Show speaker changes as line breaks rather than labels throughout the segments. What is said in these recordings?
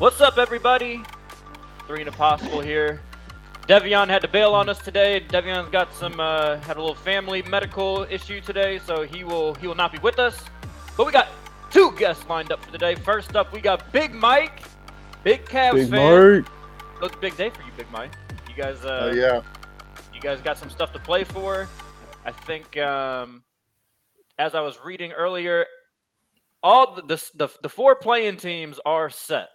What's up, everybody? Three and Impossible here. Devion had to bail on us today. Devion's got some uh, had a little family medical issue today, so he will he will not be with us. But we got two guests lined up for today. First up, we got Big Mike, big Cavs
Big
fan.
Mike.
So it's a big day for you, Big Mike. You guys, uh,
Oh yeah,
you guys got some stuff to play for. I think, um, as I was reading earlier, all the the, the, the four play-in teams are set,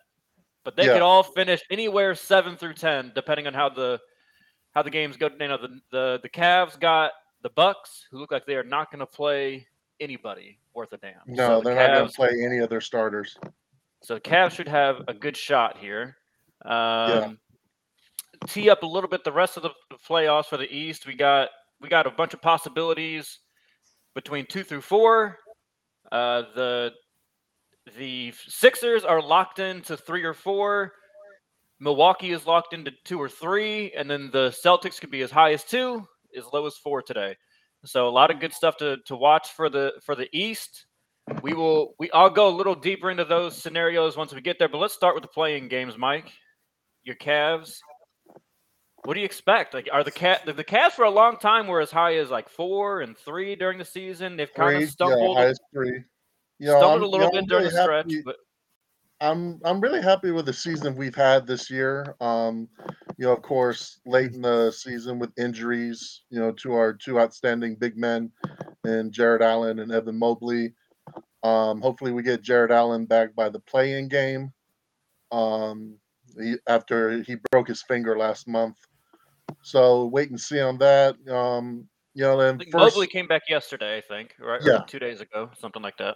but they
Yeah.
could all finish anywhere seven through ten, depending on how the how the games go. You know, the the the Cavs got the Bucks, who look like they are not going to play anybody worth a damn.
no,
So the
they're not going to play any of their starters.
so the Cavs should have a good shot here. Um, Tee up a little bit the rest of the the playoffs for the East. We got we got a bunch of possibilities between two through four. Uh, the the Sixers are locked into three or four. Milwaukee is locked into two or three, and then the Celtics could be as high as two, as low as four today. So a lot of good stuff to, to watch for the for the East. We will we I'll go a little deeper into those scenarios once we get there, but let's start with the play-in games, Mike. Your Cavs. What do you expect? Like, are the cat the, the Cavs for a long time were as high as like four and three during the season? They've kind
Three,
of stumbled,
yeah, three. You know,
stumbled
I'm-
a
you
little
know,
bit during
really
the stretch,
happy-
but
I'm I'm really happy with the season we've had this year. Um, you know, of course, late in the season with injuries, you know, to our two outstanding big men, and Jarrett Allen and Evan Mobley. Um, hopefully, we get Jarrett Allen back by the play-in game. Um, he, after he broke his finger last month, so wait and see on that. Um, you know,
I
then first,
Mobley came back yesterday, I think, right? Or
Yeah.
two days ago, something like that.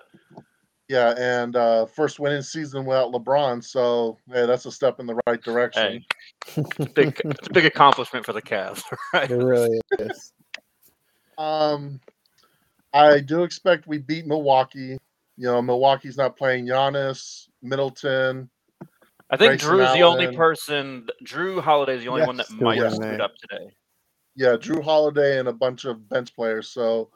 Yeah, and uh, first winning season without LeBron, so hey, that's a step in the right direction.
Hey, it's a big, it's a big accomplishment for the Cavs, right?
It really is.
Um, I do expect we beat Milwaukee. You know, Milwaukee's not playing Giannis, Middleton.
I think
Grayson
Drew's the only person. Jrue Holiday's the only one that might have
winning
screwed up today.
Yeah, Jrue Holiday and a bunch of bench players. So,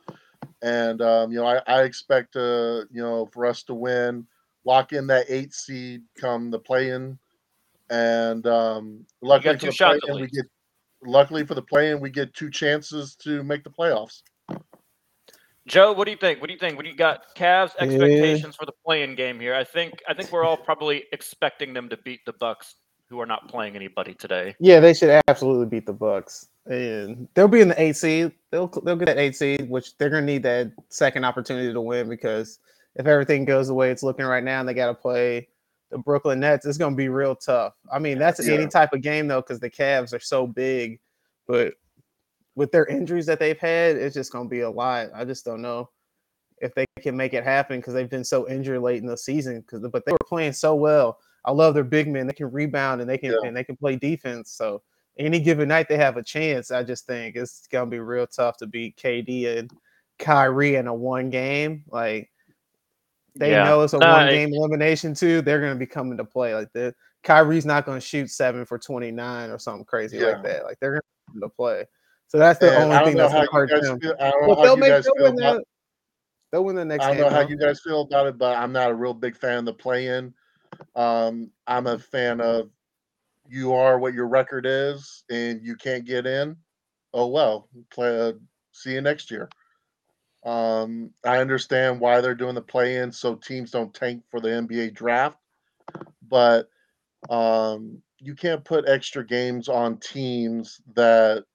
and um, you know, I, I expect uh, you know, for us to win, lock in that eight seed come the play-in, and um, luckily for the
shots
play-in, we get. Luckily for the play-in, we get two chances to make the playoffs.
Joe, what do you think? What do you think? What do you got? Cavs
Yeah.
expectations for the play-in game here. I think I think we're all probably expecting them to beat the Bucks, who are not playing anybody today.
Yeah, they should absolutely beat the Bucks, and they'll be in the eight seed. They'll they'll get that eight seed, which they're gonna need that second opportunity to win because if everything goes the way it's looking right now, and they got to play the Brooklyn Nets, it's gonna be real tough. I mean, that's
Yeah.
any type of game though, because the Cavs are so big, but with their injuries that they've had, it's just gonna be a lot. I just don't know if they can make it happen because they've been so injured late in the season. Because but they were playing so well. I love their big men. They can rebound and they can
Yeah.
and they can play defense. So any given night they have a chance. I just think it's gonna be real tough to beat KD and Kyrie in a one game. Like they
Yeah.
know it's a one game elimination too. They're gonna be coming to play. Like the Kyrie's not gonna shoot seven for twenty nine or something crazy
Yeah.
like that. Like they're gonna come to play. So that's the
And
only thing that's gonna hurt them.
feel. I don't know
But
how
they'll make they'll win
about
the they'll win the next
I don't know how you guys feel about it, but I'm not a real big fan of the play-in. Um, I'm a fan of you are what your record is, and you can't get in. Oh well, play. Uh, see you next year. Um, I understand why they're doing the play-in so teams don't tank for the NBA draft, but um, you can't put extra games on teams that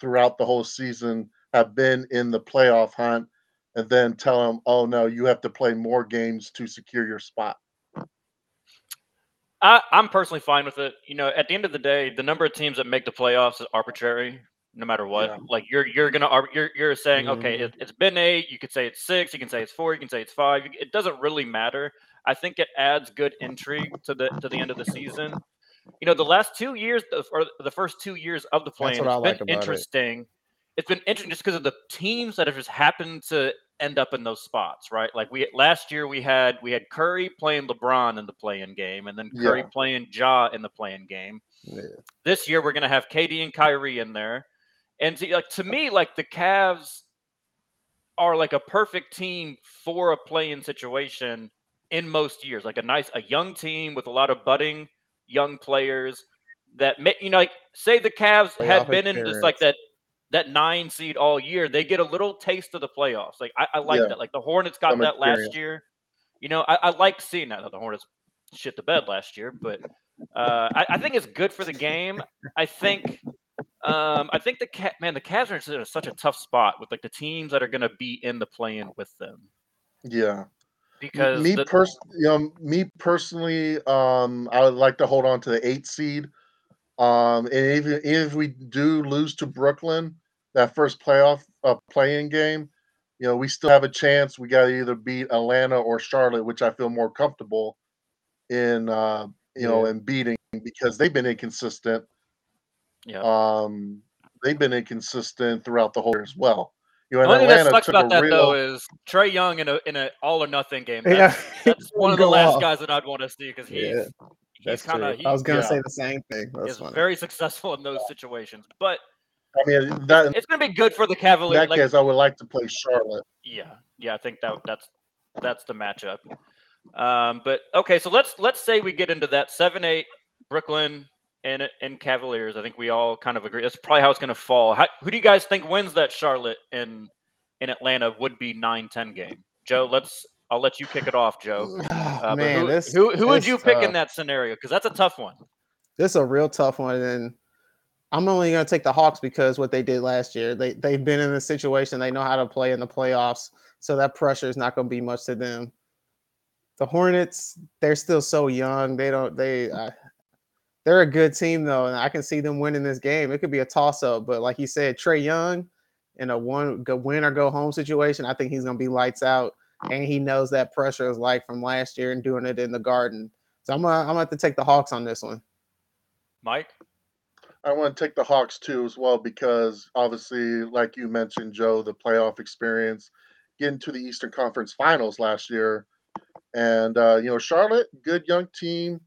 throughout the whole season have been in the playoff hunt and then tell them, oh no, you have to play more games to secure your spot.
I, I'm personally fine with it. You know, at the end of the day, the number of teams that make the playoffs is arbitrary, no matter what.
Yeah.
Like you're you're gonna you're you're saying, okay,
Mhm.
it, it's been eight. You could say it's six. You can say it's four. You can say it's five. It doesn't really matter. I think it adds good intrigue to the to the end of the season. You know, the last two years, the- or the first two years of the play, it's
what
been
like about it.
interesting. It's been interesting just because of the teams that have just happened to end up in those spots, right? Like we last year we had we had Curry playing LeBron in the play-in game, and then Curry
Yeah.
playing Ja in the play-in game.
Yeah.
This year we're gonna have KD and Kyrie in there, and to, like to me, like the Cavs are like a perfect team for a play-in situation in most years. Like a nice, a young team with a lot of budding young players that may, you know, like say the Cavs had
Playoff
been in just like that that nine seed all year, they get a little taste of the playoffs. Like I, I like
Yeah.
that. Like the Hornets got
Some
that last year. You know, I, I like seeing that. The Hornets shit the bed last year, but uh, I, I think it's good for the game. I think um, I think the cat man, the Cavs are in such a tough spot with like the teams that are going to be in the play-in with them
Yeah.
because
me
the,
pers- you know, me personally, um, I would like to hold on to the eight seed. Um, and even, even if we do lose to Brooklyn, that first playoff uh, play-in game, you know, we still have a chance. We got to either beat Atlanta or Charlotte, which I feel more comfortable in, uh, you know, in beating because they've been inconsistent.
yeah.
Um, they've been inconsistent throughout the whole year as well. You know,
The
and
only thing that
Atlanta
sucks
took
about
a
that
real,
though is Trae Young in a in a all or nothing game.
Yeah,
That's, that's one of the last
off.
guys that I'd want to see because he's
Yeah,
he's kind of.
I was gonna
yeah.
say the same thing. That's
is
funny.
very successful in those situations. But
I mean, that
it's going to be good for the
in
Cavaliers.
that
Like,
case, I would like to play Charlotte.
yeah, yeah, I think that that's that's the matchup. Um, but okay, so let's let's say we get into that seven eight Brooklyn and and Cavaliers. I think we all kind of agree. That's probably how it's going to fall. How, who do you guys think wins that Charlotte and in Atlanta would be 9-10 game? Joe, let's I'll let you kick it off, Joe. Uh,
Man,
who,
this
who who would
this
you pick in that scenario? Because that's a tough one.
This is a real tough one, and I'm only gonna take the Hawks because what they did last year. They they've been in a situation. They know how to play in the playoffs, so that pressure is not gonna be much to them. The Hornets, they're still so young. They don't. They uh, they're a good team though, and I can see them winning this game. It could be a toss up, but like you said, Trae Young in a one go win or go home situation, I think he's gonna be lights out, and he knows that pressure is like from last year and doing it in the Garden. So I'm gonna I'm gonna have to take the Hawks on this one.
Mike?
I want to take the Hawks too as well because obviously, like you mentioned, Joe, the playoff experience, getting to the Eastern Conference Finals last year, and uh, you know Charlotte, good young team.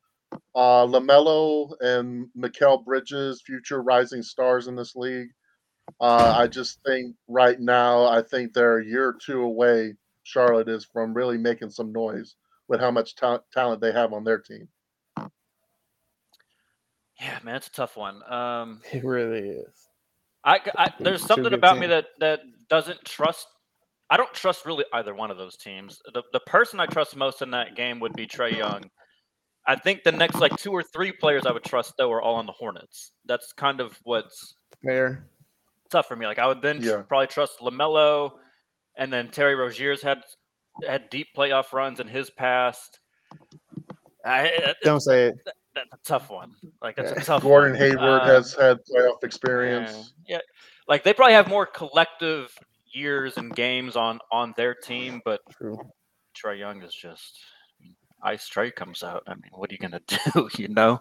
Uh, LaMelo and Miles Bridges, future rising stars in this league. Uh, I just think right now, I think they're a year or two away. Charlotte is from really making some noise with how much ta- talent they have on their team.
Yeah, man, it's a tough one. Um,
It really is.
I, I there's something about me that that doesn't trust. I don't trust really either one of those teams. The the person I trust most in that game would be Trae Young. I think the next like two or three players I would trust though are all on the Hornets. That's kind of what's
Fair.
tough for me. Like I would then
Yeah.
probably trust LaMelo, and then Terry Rozier's had had deep playoff runs in his past. I,
Don't say it.
That's a tough one. Like that's a
Yeah.
tough.
Gordon
one.
Hayward
Uh,
has had playoff experience.
Yeah. yeah, like they probably have more collective years and games on on their team, but
True.
Trae Young is just Ice Trae comes out. I mean, what are you gonna do? You know.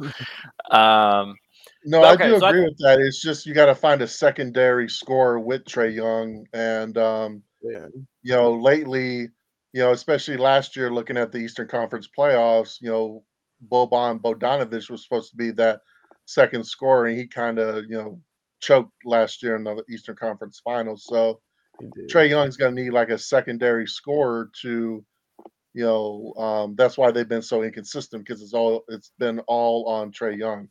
Um,
No,
Okay,
I do
so I-
agree with that. It's just you got to find a secondary scorer with Trae Young, and um,
Yeah.
you know, lately, you know, especially last year, looking at the Eastern Conference playoffs, you know, Boban Bogdanovich was supposed to be that second scorer, and he kind of, you know, choked last year in the Eastern Conference Finals. So
he.
Trae Young's going to need like a secondary scorer to, you know, um, that's why they've been so inconsistent because it's all it's been all on Trae Young,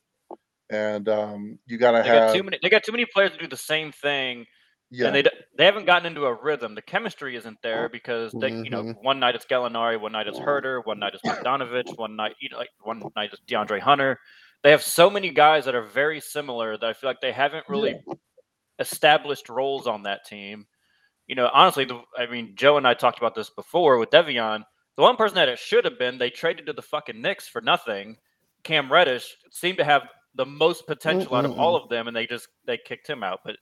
and um, you got to
they got
have
too many. They got too many players to do the same thing,
yeah,
and they they haven't gotten into a rhythm. The chemistry isn't there because they, you know,
Mhm.
one night it's Gallinari, one night it's Huerter, one night it's Bogdanovich, one night you know, like one night it's DeAndre Hunter. They have so many guys that are very similar that I feel like they haven't really established roles on that team. You know, honestly, the, I mean, Joe and I talked about this before with Devion. The one person that it should have been, they traded to the fucking Knicks for nothing. Cam Reddish seemed to have the most potential out of all of them, and they just they kicked him out. But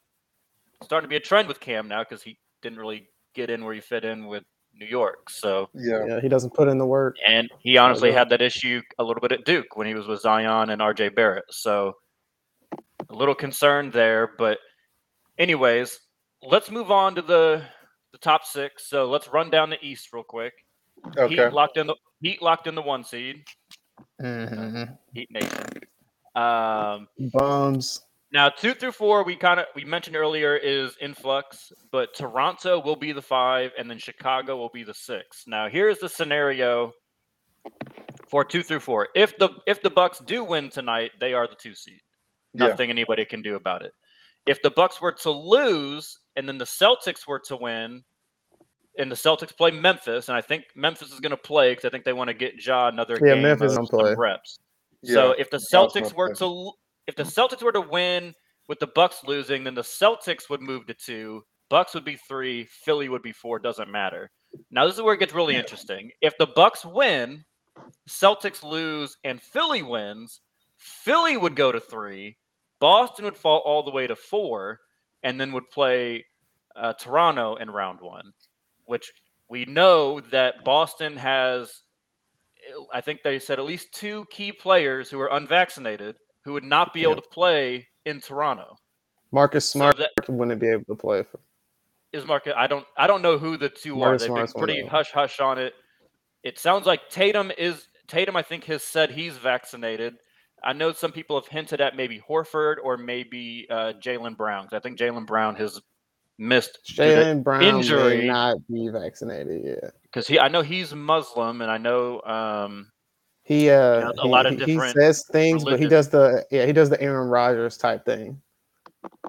starting to be a trend with Cam now because he didn't really get in where he fit in with New York. So,
yeah.
Yeah, he doesn't put in the work.
and he honestly
yeah.
had that issue a little bit at Duke when he was with Zion and RJ Barrett. So, a little concerned there. But, anyways, let's move on to the the top six. So let's run down the East real quick.
Okay.
Heat locked in the Heat locked in the one seed.
Mhm.
Heat Nation. Um,
Bums.
Now two through four, we kind of we mentioned earlier is influx, but Toronto will be the five, and then Chicago will be the six. Now here's the scenario for two through four. If the if the Bucks do win tonight, they are the two seed.
Yeah.
Nothing anybody can do about it. If the Bucks were to lose and then the Celtics were to win, and the Celtics play Memphis, and I think Memphis is going to play because I think they want to get Ja another
Yeah,
game
Memphis
of
play.
reps. So if the Celtics were to if the Celtics were to win with the Bucks losing, then the Celtics would move to two. Bucks would be three. Philly would be four. Doesn't matter. Now this is where it gets really interesting. If the Bucks win, Celtics lose, and Philly wins, Philly would go to three. Boston would fall all the way to four, and then would play uh, Toronto in round one, which we know that Boston has. I think they said at least two key players who are unvaccinated who would not be able
Yeah.
to play in Toronto.
Marcus
So
Smart
that
wouldn't be able to play. For,
is Market. I don't. I don't know who the two
Marcus
are. They've
Smart's
been pretty hush hush on it. It sounds like Tatum is Tatum. I think has said he's vaccinated. I know some people have hinted at maybe Horford or maybe uh, Jaylen Brown. I think Jaylen Brown has missed
Jaylen Brown
injury-
not be vaccinated. Yeah,
because he. I know he's Muslim, and I know um,
he uh
Yeah, a
he,
lot of
he- he says things, but he does the yeah he does the Aaron Rodgers type thing.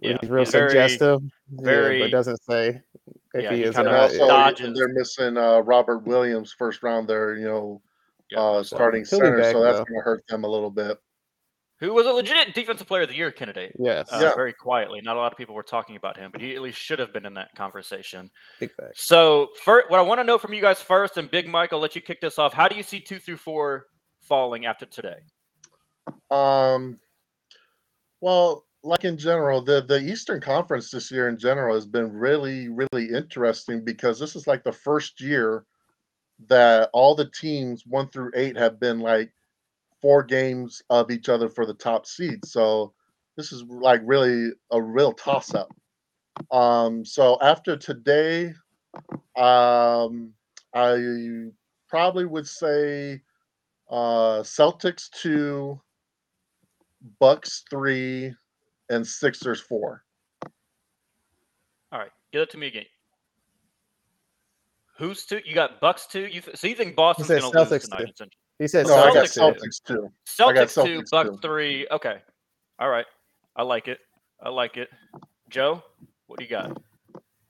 yeah,
he's real
he's very-
suggestive, yeah, but doesn't say if
Yeah,
he
he
is or
kinda
And
not.
also,
yeah.
dodges.
they're missing uh, Robert Williams first round there. You know,
Yeah.
uh, starting
He'll
center,
back,
so that's
though.
going to hurt them a little bit.
who was a legit defensive player of the year candidate.
Yes,
Uh,
Yeah.
Very quietly. Not a lot of people were talking about him, but he at least should have been in that conversation.
big facts.
So, first, what I want to know from you guys first, and Big Mike, I'll let you kick this off. How do you see two through four falling after today?
Um, well, like in general, the the Eastern Conference this year in general has been really, really interesting because this is like the first year that all the teams one through eight have been like four games of each other for the top seed. So this is like really a real toss up. Um, so after today, um, I probably would say uh, Celtics two, Bucks three, and Sixers four.
All right, give it to me again. Who's two? You got Bucks two. You th- so you think Boston's
said
going to lose
Celtics
tonight?
two. He says
No, I got
Celtics
Celtics.
two.
Celtics two.
Celtics,
I got
two, Bucks
two.
three. Okay, all right. I like it. I like it. Joe, what do you got?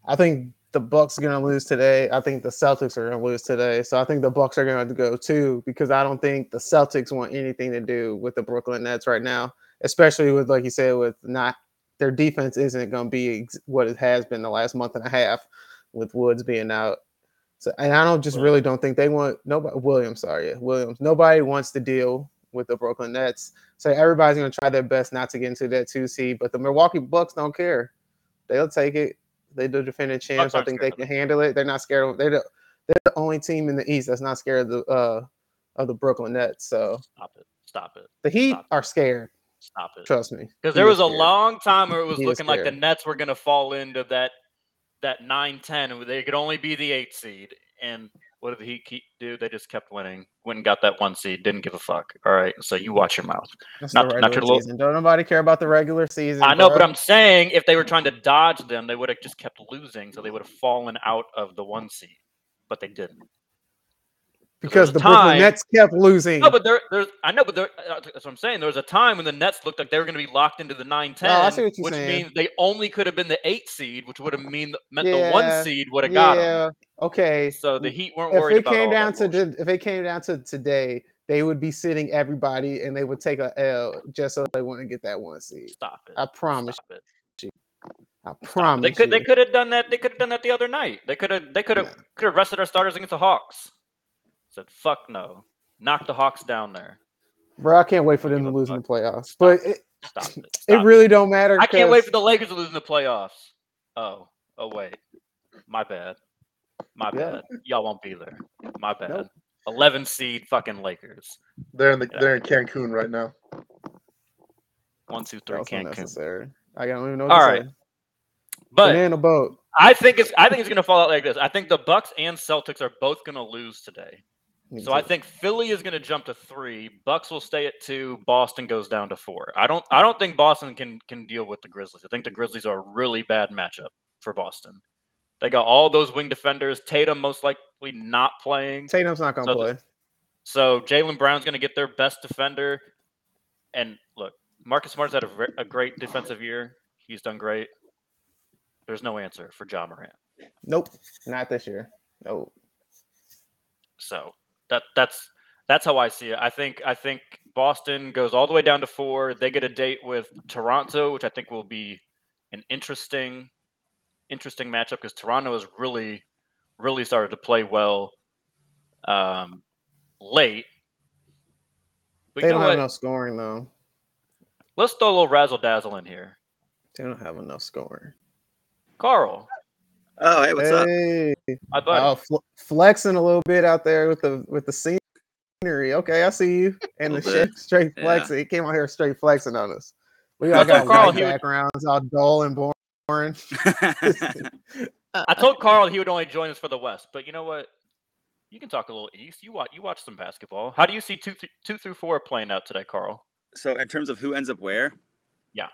I think the Bucks are gonna lose today. I think the Celtics are gonna lose today. So I think the Bucks are gonna go too because I don't think the Celtics want anything to do with the Brooklyn Nets right now, especially with like you said, with not their defense isn't gonna be ex- what it has been the last month and a half with Woods being out. So and I don't just really don't think they want nobody Williams, sorry, yeah, Williams. Nobody wants to deal with the Brooklyn Nets. So everybody's gonna try their best not to get into that two seed, but the Milwaukee Bucks don't care. They'll take it. They the defending champs. I think they can handle it. They're not scared of. They're the they're the only team in the East that's not scared of the uh of the Brooklyn Nets. So
Stop it. Stop it.
the Heat
Stop.
are scared.
Stop it.
Trust me.
Because
there
there
is
was a long time where it was
He is
looking like the. Nets were going to fall into that that 9-10 and they could only be the eight seed. And what did the Heat keep do? They just kept winning. Went and got that one seed. Didn't give a fuck. All right. So you watch your mouth.
That's
not-
the
not your
season. Don't nobody care about the regular season.
I know, but. I'm saying if they were trying to dodge them, they would have just kept losing, so they would have fallen out of the one seed. But they didn't.
Because the
a
Brooklyn Nets kept losing.
No, but there, there's. I know, but there, uh, that's what I'm saying. There was a time when the Nets looked like they were going to be locked into the 9-10,
No, I see what you're
which
saying.
means they only could have been the eight seed, which would have mean meant the one seed would have got them.
yeah. Okay.
So the Heat weren't
if
worried
it
about
came
all
down
that
to
bullshit.
the, if it came down to today, they would be sitting everybody and they would take a L just so they want to get that one seed.
Stop it.
I promise.
Stop it.
I promise.
They could. They could have done that. They could have done that the other night. They could have. They could have.
Yeah.
Could have rested our starters against the Hawks. Said fuck no. Knock the Hawks down there.
Bro, I can't wait for them to
a
lose in the playoffs.
Stop
But it,
Stop it.
it
Stop
really don't matter.
I can't wait for the Lakers to lose in the playoffs. Oh, oh wait, my bad, my
Yeah.
bad. Y'all won't be there. My bad.
Nope.
Eleven seed fucking Lakers.
They're in the
Yeah.
they're in Cancun right now.
One, two, three, two,
That
three.
was
Can't count.
unnecessary. I don't even know what
All
to
right.
say.
But
Banana boat.
I think it's. I think it's gonna fall out like this. I think the Bucks and Celtics are both gonna lose today. So I think Philly is going to jump to three. Bucks will stay at two. Boston goes down to four. I don't. I don't think Boston can can deal with the Grizzlies. I think the Grizzlies are a really bad matchup for Boston. They got all those wing defenders. Tatum most likely not playing.
Tatum's not gonna
So the-
play.
So Jaylen Brown's going to get their best defender. And look, Marcus Smart's had a, a great defensive year. He's done great. There's no answer for Ja Morant.
Nope, not this year. Nope.
So that that's that's how I see it. I think I think Boston goes all the way down to four. They get a date with Toronto, which I think will be an interesting interesting matchup because Toronto has really really started to play well um, late. But
They don't have enough scoring though.
Let's throw a little razzle dazzle in here.
They don't have enough scoring.
Carl,
Oh, hey, what's up?
hey,
my buddy.
oh, fl- flexing a little bit out there with the with the scenery. Okay, I see you. And the shit
bit.
straight
Yeah.
flexing. He came out here straight flexing on us. We all got
told Carl
white
he would-
backgrounds, all dull and boring.
I told Carl he would only join us for the West, but you know what? You can talk a little East. You watch you watch some basketball. How do you see two th- two through four playing out today, Carl?
so, in terms of who ends up where,
Yeah.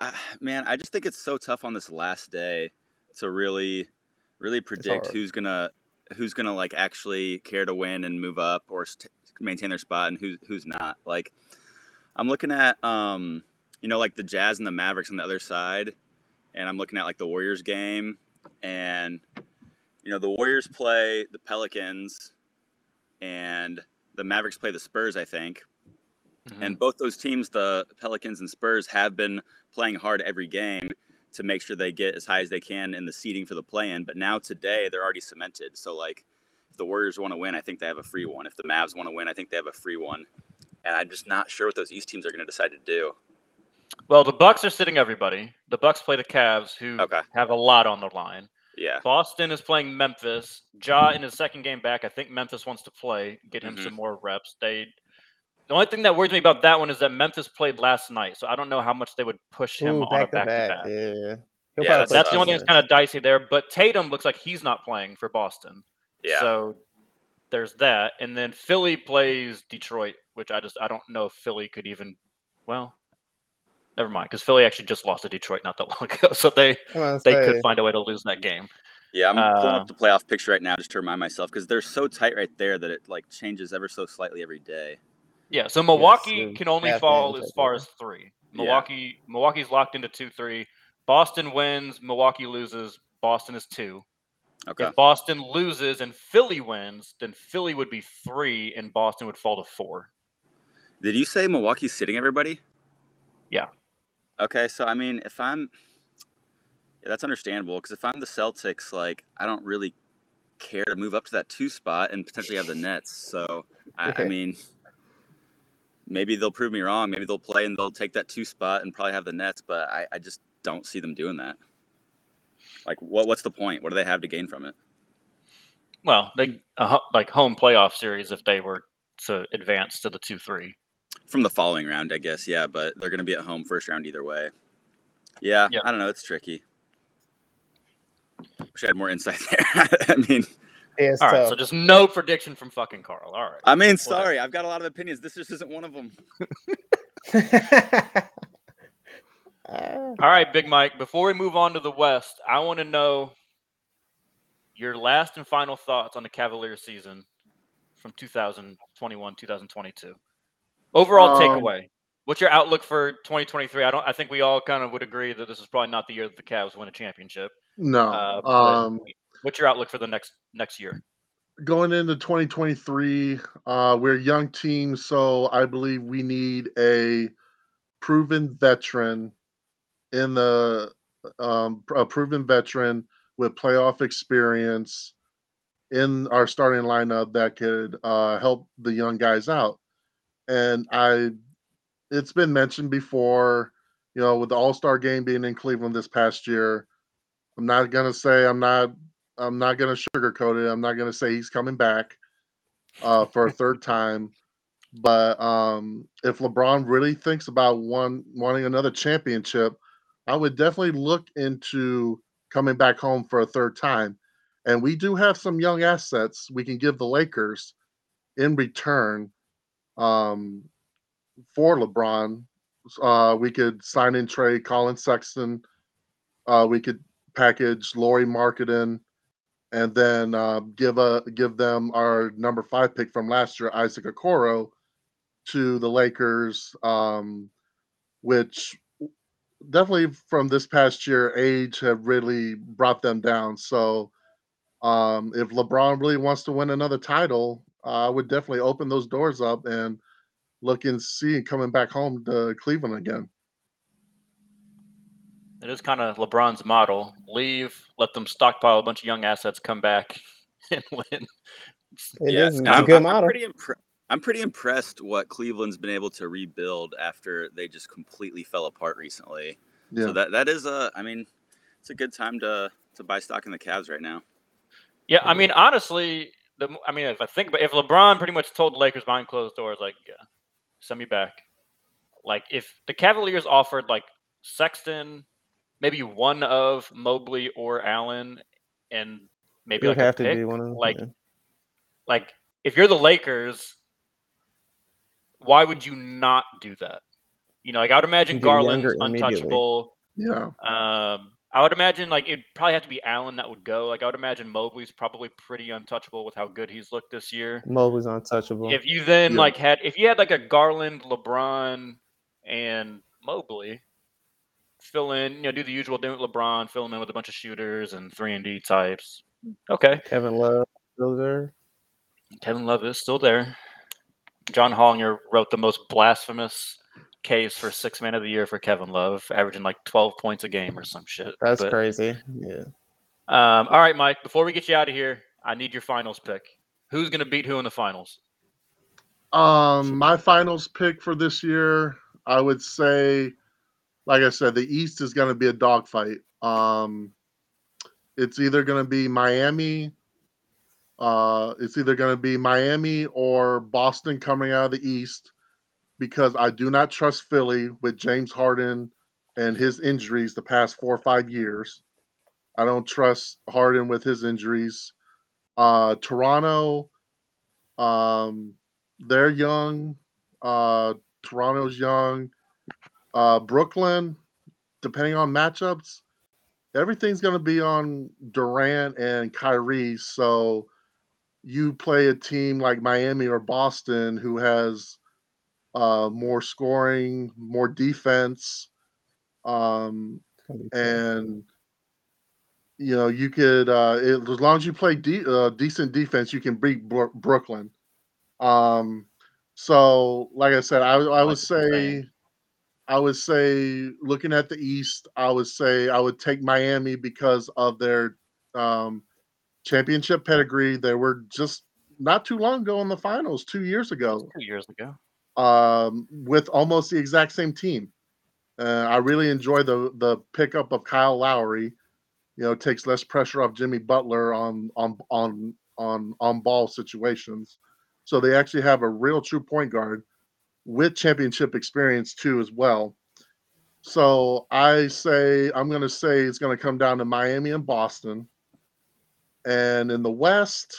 uh, man, I just think it's so tough on this last day to really, really predict who's gonna, who's gonna like actually care to win and move up or st- maintain their spot, and who's who's not. Like, I'm looking at, um, you know, like the Jazz and the Mavericks on the other side, and I'm looking at like the Warriors game, and you know the Warriors play the Pelicans, and the Mavericks play the Spurs, I think.
Mm-hmm.
And both those teams, the Pelicans and Spurs, have been playing hard every game to make sure they get as high as they can in the seeding for the play-in. But now today they're already cemented. So like, if the Warriors want to win, I think they have a free one. If the Mavs want to win, I think they have a free one. And I'm just not sure what those East teams are going to decide to do.
Well, the Bucks are sitting everybody. The Bucks play the Cavs, who
Okay.
have a lot on the line.
Yeah.
Boston is playing Memphis. Ja in his second game back. I think Memphis wants to play, get him
Mhm.
some more reps. They. The only thing that worries me about that one is that Memphis played last night, so I don't know how much they would push him
Ooh,
on a
back to
back to
back.
back.
Yeah. He'll
Yeah, that's
That's the only thing that's kind of dicey there. But Tatum looks like he's not playing for Boston.
Yeah.
So there's that, and then Philly plays Detroit, which I just I don't know if Philly could even. Well, never mind, because Philly actually just lost to Detroit not that long ago, so they they
say,
could find a way to lose that game.
Yeah, I'm pulling
Uh,
up the playoff picture right now just to remind myself because they're so tight right there that it like changes ever so slightly every day.
Yeah, so Milwaukee
the
can only fall as far as three.
Yeah.
Milwaukee Milwaukee's locked into two three. Boston wins, Milwaukee loses. Boston is two.
Okay.
If Boston loses and Philly wins, then Philly would be three, and Boston would fall to four.
Did you say Milwaukee's sitting everybody?
Yeah.
Okay, so I mean, if I'm, yeah, that's understandable because if I'm the Celtics, like I don't really care to move up to that two spot and potentially have the Nets. So I, I mean, maybe they'll prove me wrong. Maybe they'll play and they'll take that two spot and probably have the Nets, but I, I just don't see them doing that. Like, what what's the point? What do they have to gain from it?
Well, they like home playoff series if they were to advance to the two three.
From the following round, I guess, yeah, but they're going to be at home first round either way. Yeah,
Yeah.
I don't know. It's tricky. Wish I had more insight there. I mean,
Yeah, it's
All right,
tough.
so just no prediction from fucking Carl. All right.
I mean, sorry, I've got a lot of opinions. This just isn't one of them.
All right, Big Mike. Before we move on to the West, I want to know your last and final thoughts on the Cavaliers season from 2021, 2022. Overall
Um,
takeaway. What's your outlook for 2023? I don't. I think we all kind of would agree that this is probably not the year that the Cavs win a championship.
No.
Uh,
um,
what's your outlook for the next next year?
going into 2023, uh, we're a young team, so I believe we need a proven veteran in the um, a proven veteran with playoff experience in our starting lineup that could uh, help the young guys out. And I, it's been mentioned before, you know, with the All Star game being in Cleveland this past year. I'm not gonna say I'm not I'm not going to sugarcoat it. I'm not going to say he's coming back uh, for a third time. But um, if LeBron really thinks about one wanting another championship, I would definitely look into coming back home for a third time. And we do have some young assets we can give the Lakers in return um, for LeBron. Uh, we could sign and trade Collin Sexton. Uh, we could package Lauri Markkanen and then uh, give a give them our number five pick from last year, Isaac Okoro, to the Lakers, um, which definitely from this past year, age have really brought them down. So um, if LeBron really wants to win another title, uh, I would definitely open those doors up and look and see coming back home to Cleveland again.
It is kind of LeBron's model: leave, let them stockpile a bunch of young assets, come back and win.
It
Yeah,
is
no,
a
I'm,
good
I'm
model.
pretty impre- I'm pretty impressed what Cleveland's been able to rebuild after they just completely fell apart recently.
Yeah.
So that that is a I mean, it's a good time to to buy stock in the Cavs right now.
Yeah, I mean, honestly, the I mean, if I think about if LeBron pretty much told the Lakers behind closed doors, like, yeah, send me back. Like, if the Cavaliers offered like Sexton, maybe one of Mobley or Allen, and maybe like
would
a
have to
pick,
be one of them.
like,
yeah.
like if you're the Lakers, why would you not do that? You know, like I would imagine
Get
Garland's untouchable.
Yeah.
Um, I would imagine like it'd probably have to be Allen that would go. Like I would imagine Mobley's probably pretty untouchable with how good he's looked this year.
Mobley's untouchable.
If you then
Yeah.
like had if you had like a Garland, LeBron, and Mobley fill in, you know, do the usual thing with LeBron, fill him in with a bunch of shooters and three and D types. Okay,
Kevin Love, still there.
Kevin Love is still there. John Hollinger wrote the most blasphemous case for six man of the year for Kevin Love, averaging like twelve points a game or some shit.
That's
But-
crazy. Yeah.
Um, all right, Mike. Before we get you out of here, I need your finals pick. Who's going to beat who in the finals?
Um, my finals pick for this year, I would say, like I said, the East is going to be a dogfight. Um, it's either going to be Miami. Uh, it's either going to be Miami or Boston coming out of the East, because I do not trust Philly with James Harden and his injuries the past four or five years. I don't trust Harden with his injuries. Uh, Toronto. Um, they're young. Uh, Toronto's young. Uh, Brooklyn, depending on matchups, everything's going to be on Durant and Kyrie. So you play a team like Miami or Boston who has uh, more scoring, more defense, um,
It's gonna be tough.
and you know you could uh, it, as long as you play de- uh, decent defense, you can beat Bro- Brooklyn. Um, so like I said, I, I would
what you're
say, I would say, looking at the East, I would say I would take Miami because of their um, championship pedigree. They were just not too long ago in the finals, two years ago
Two years ago.
um, with almost the exact same team. Uh, I really enjoy the the pickup of Kyle Lowry. You know, takes less pressure off Jimmy Butler on on on on on ball situations. So they actually have a real true point guard with championship experience too as well. So I say I'm going to say it's going to come down to Miami and Boston. And in the West,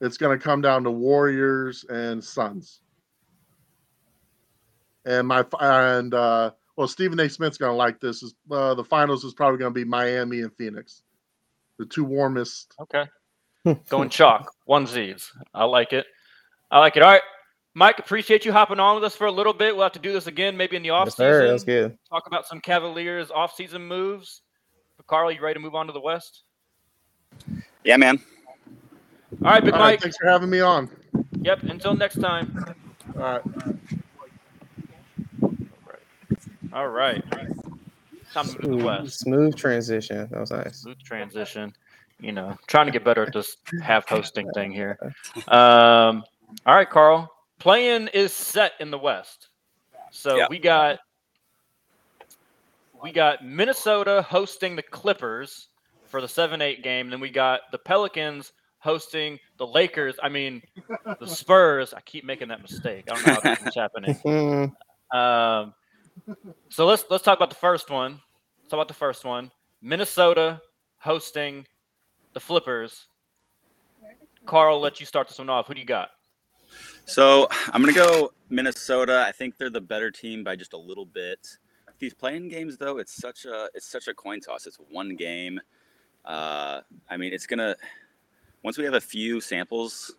it's going to come down to Warriors and Suns. And my and uh, well, Stephen A. Smith's gonna like this. Is uh, the finals is probably gonna be Miami and Phoenix, the two warmest.
Okay. Going chalk. One Z's. I like it. I like it. All right. Mike, appreciate you hopping on with us for a little bit. We'll have to do this again, maybe in the off
Yes, sir. That's good.
Talk about some Cavaliers off season moves. Carl, you ready to move on to the West?
Yeah, man.
All right, Big
All right,
Mike.
thanks for having me on.
Yep. Until next time.
All right.
All right. Time to move to the
Smooth,
West.
smooth transition. That was nice.
Smooth transition. You know, trying to get better at this half hosting thing here. Um, all right, Carl. Play-in is set in the West. So
Yeah.
we got we got Minnesota hosting the Clippers for the 7-8 game. Then we got the Pelicans hosting the Lakers. I mean, the Spurs. I keep making that mistake. I don't know how this is happening.
Hmm.
Um, so let's let's talk about the first one. Let's talk about the first one. Minnesota hosting the Clippers. Carl, let you start this one off. Who do you got?
So I'm gonna go Minnesota. I think they're the better team by just a little bit. These play-in games, though, it's such a it's such a coin toss. It's one game. Uh, I mean, it's gonna once we have a few samples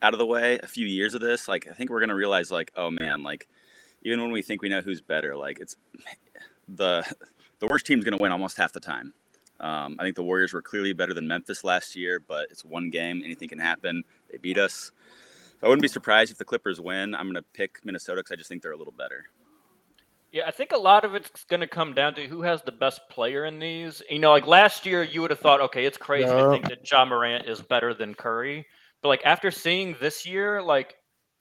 out of the way, a few years of this, like I think we're gonna realize, like, oh man, like even when we think we know who's better, like it's the the worst team's gonna win almost half the time. Um, I think the Warriors were clearly better than Memphis last year, but it's one game. Anything can happen. They beat us. So I wouldn't be surprised if the Clippers win. I'm going to pick Minnesota because I just think they're a little better.
Yeah, I think a lot of it's going to come down to who has the best player in these. You know, like last year, you would have thought, okay, it's crazy to think that Ja Morant is better than Curry. But like after seeing this year, like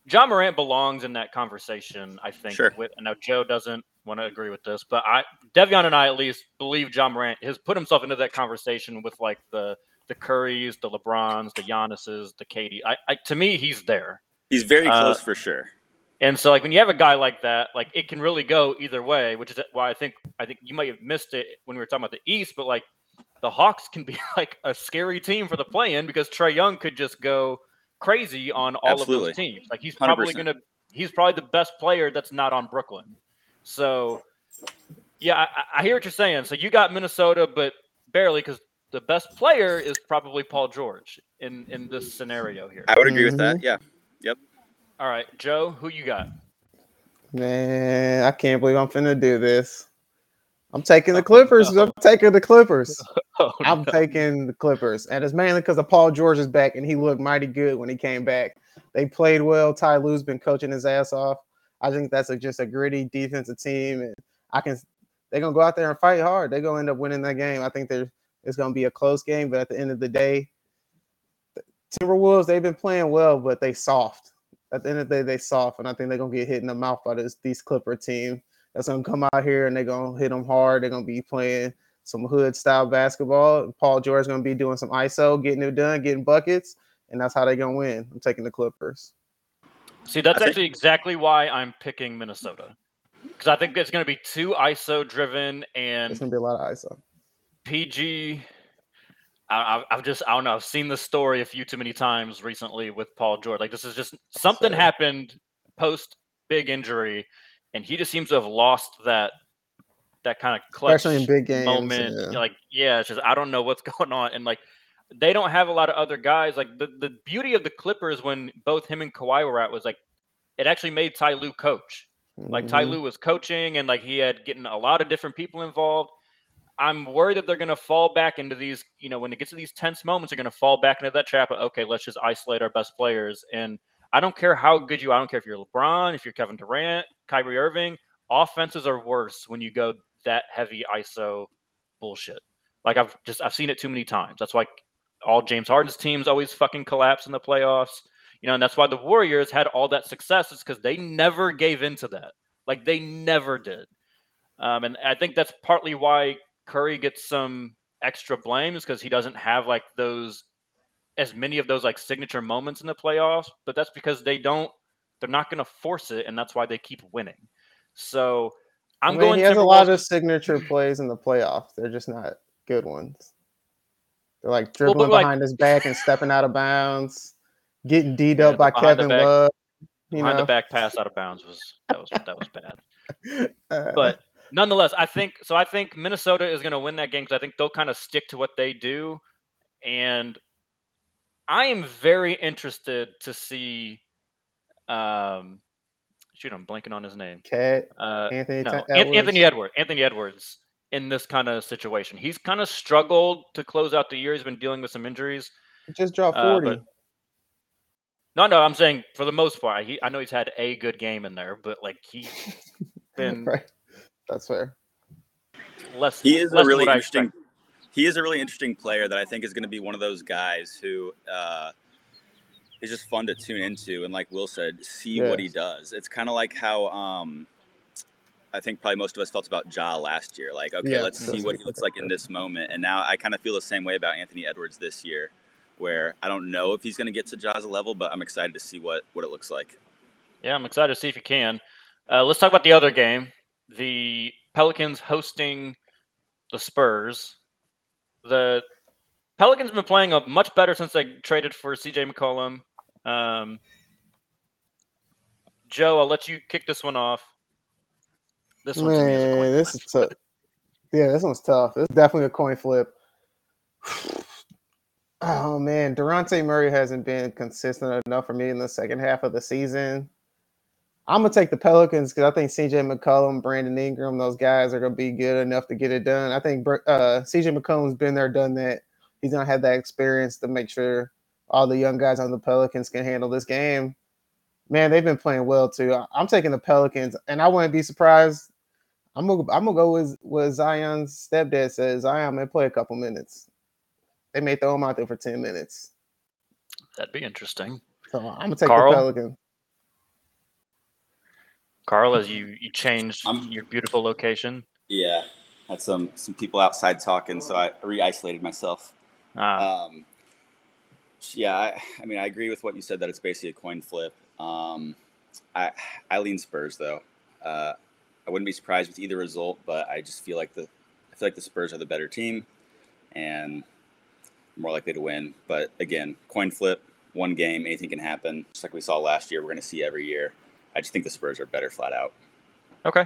Ja Morant belongs in that conversation. I think.
Sure.
With I know Joe doesn't want to agree with this, but I, Devion and I at least believe Ja Morant has put himself into that conversation with like the the Currys, the LeBrons, the Giannis's, the KD. I, I to me, he's there.
He's very
Uh,
close for sure.
And so, like when you have a guy like that, like it can really go either way. Which is why I think I think you might have missed it when we were talking about the East, but like the Hawks can be like a scary team for the play-in because Trae Young could just go crazy on all of those teams. Like he's probably
100%.
gonna he's probably the best player that's not on Brooklyn. So yeah, I, I hear what you're saying. So you got Minnesota, but barely because the best player is probably Paul George in in this scenario here.
I would agree with that. Mm-hmm. Yeah. Yep.
All right, Joe, who you got?
Man, I can't believe I'm finna do this. I'm taking the oh, Clippers. I'm taking the Clippers.
Oh,
I'm taking the Clippers, and it's mainly because of Paul George is back, and he looked mighty good when he came back. They played well. Ty Lue's been coaching his ass off. I think that's a, just a gritty defensive team, and I can. They're gonna go out there and fight hard. They're gonna end up winning that game. I think there it's gonna be a close game, but at the end of the day, the Timberwolves they've been playing well, but they soft. At the end of the day, they soft, and I think they're gonna get hit in the mouth by this these Clipper team. That's gonna come out here and they're gonna hit them hard. They're gonna be playing some hood style basketball. Paul George's gonna be doing some ISO, getting it done, getting buckets, and that's how they're gonna win. I'm taking the Clippers.
See, that's
I think-
actually exactly why I'm picking Minnesota. Because I think it's going to be too ISO driven and It's
gonna be a lot of ISO.
PG. I, I've just, I don't know. I've seen the story a few too many times recently with Paul George. Like, this is just something happened post big injury, and he just seems to have lost that that kind of clutch
Especially in big games.
moment.
yeah.
Like, yeah, it's just I don't know what's going on, and like they don't have a lot of other guys. Like the the beauty of the Clippers when both him and Kawhi were out was like it actually made Ty Lue coach. Like Ty
Mhm.
Lue was coaching, and like he had getting a lot of different people involved. I'm worried that they're going to fall back into these, you know, when it gets to these tense moments, they're going to fall back into that trap of, okay, let's just isolate our best players. And I don't care how good you. I don't care if you're LeBron, if you're Kevin Durant, Kyrie Irving. Offenses are worse when you go that heavy ISO bullshit. Like I've just I've seen it too many times. That's why all James Harden's teams always fucking collapse in the playoffs. You know, and that's why the Warriors had all that success. Is because they never gave into that. Like they never did. Um, and I think that's partly why Curry gets some extra blames because he doesn't have like those as many of those like signature moments in the playoffs. But that's because they don't. They're not going to force it, and that's why they keep winning. So
I
I'm
mean,
going.
He has a lot of signature plays in the playoffs. They're just not good ones. They're like
Well,
dribbling
like-
behind his back and stepping out of bounds, getting D'd
Yeah,
up by Kevin
back-
Love. You
behind
know,
the back pass out of bounds was that was that was bad.
Uh,
But nonetheless, I think so. I think Minnesota is going to win that game because I think they'll kind of stick to what they do, and I am very interested to see. Um, shoot, I'm blanking on his name.
Cat
Uh,
Anthony
no, An- Anthony
Edwards.
Edwards. Anthony Edwards in this kind of situation. He's kind of struggled to close out the year. He's been dealing with some injuries.
just dropped
Uh,
forty.
but- No, no, I'm saying for the most part, he, I know he's had a good game in there, but like he's been
right, that's fair.
less.
He is
less
a really interesting. He is a really interesting player that I think is going to be one of those guys who uh, is just fun to tune into and, like Will said, see what he does. It's kind of like how um, I think probably most of us felt about Ja last year. Like, okay,
Yeah,
let's see what he looks like in this moment. And now I kind of feel the same way about Anthony Edwards this year, where I don't know if he's going to get to Ja's level, but I'm excited to see what what it looks like.
Yeah, I'm excited to see if he can. Uh, let's talk about the other game. The Pelicans hosting the Spurs. The Pelicans have been playing up much better since they traded for CJ McCollum. Um, Joe, I'll let you kick this one off. This one's
Man, this
flip.
is tough. Yeah, this one's tough. It's definitely a coin flip. Oh man, Dejounte Murray hasn't been consistent enough for me in the second half of the season. I'm gonna take the Pelicans because I think CJ McCollum, Brandon Ingram, those guys are gonna be good enough to get it done. I think uh, CJ McCollum's been there, done that. He's gonna have that experience to make sure all the young guys on the Pelicans can handle this game. Man, they've been playing well too. I'm taking the Pelicans, and I wouldn't be surprised. I'm gonna I'm gonna go with what Zion's stepdad says. Zion may play a couple minutes. They may throw him out there for ten minutes.
That'd be interesting.
So I'm gonna take
Carl?
the Pelican.
Carl, as you you changed
I'm-
your beautiful location.
Yeah, had some some people outside talking, so I re-isolated myself.
Ah,
Um, yeah, I, I mean, I agree with what you said that it's basically a coin flip. Um, I I lean Spurs though. Uh, I wouldn't be surprised with either result, but I just feel like the I feel like the Spurs are the better team and more likely to win. But again, coin flip, one game, anything can happen. Just like we saw last year, we're going to see every year. I just think the Spurs are better flat out.
okay.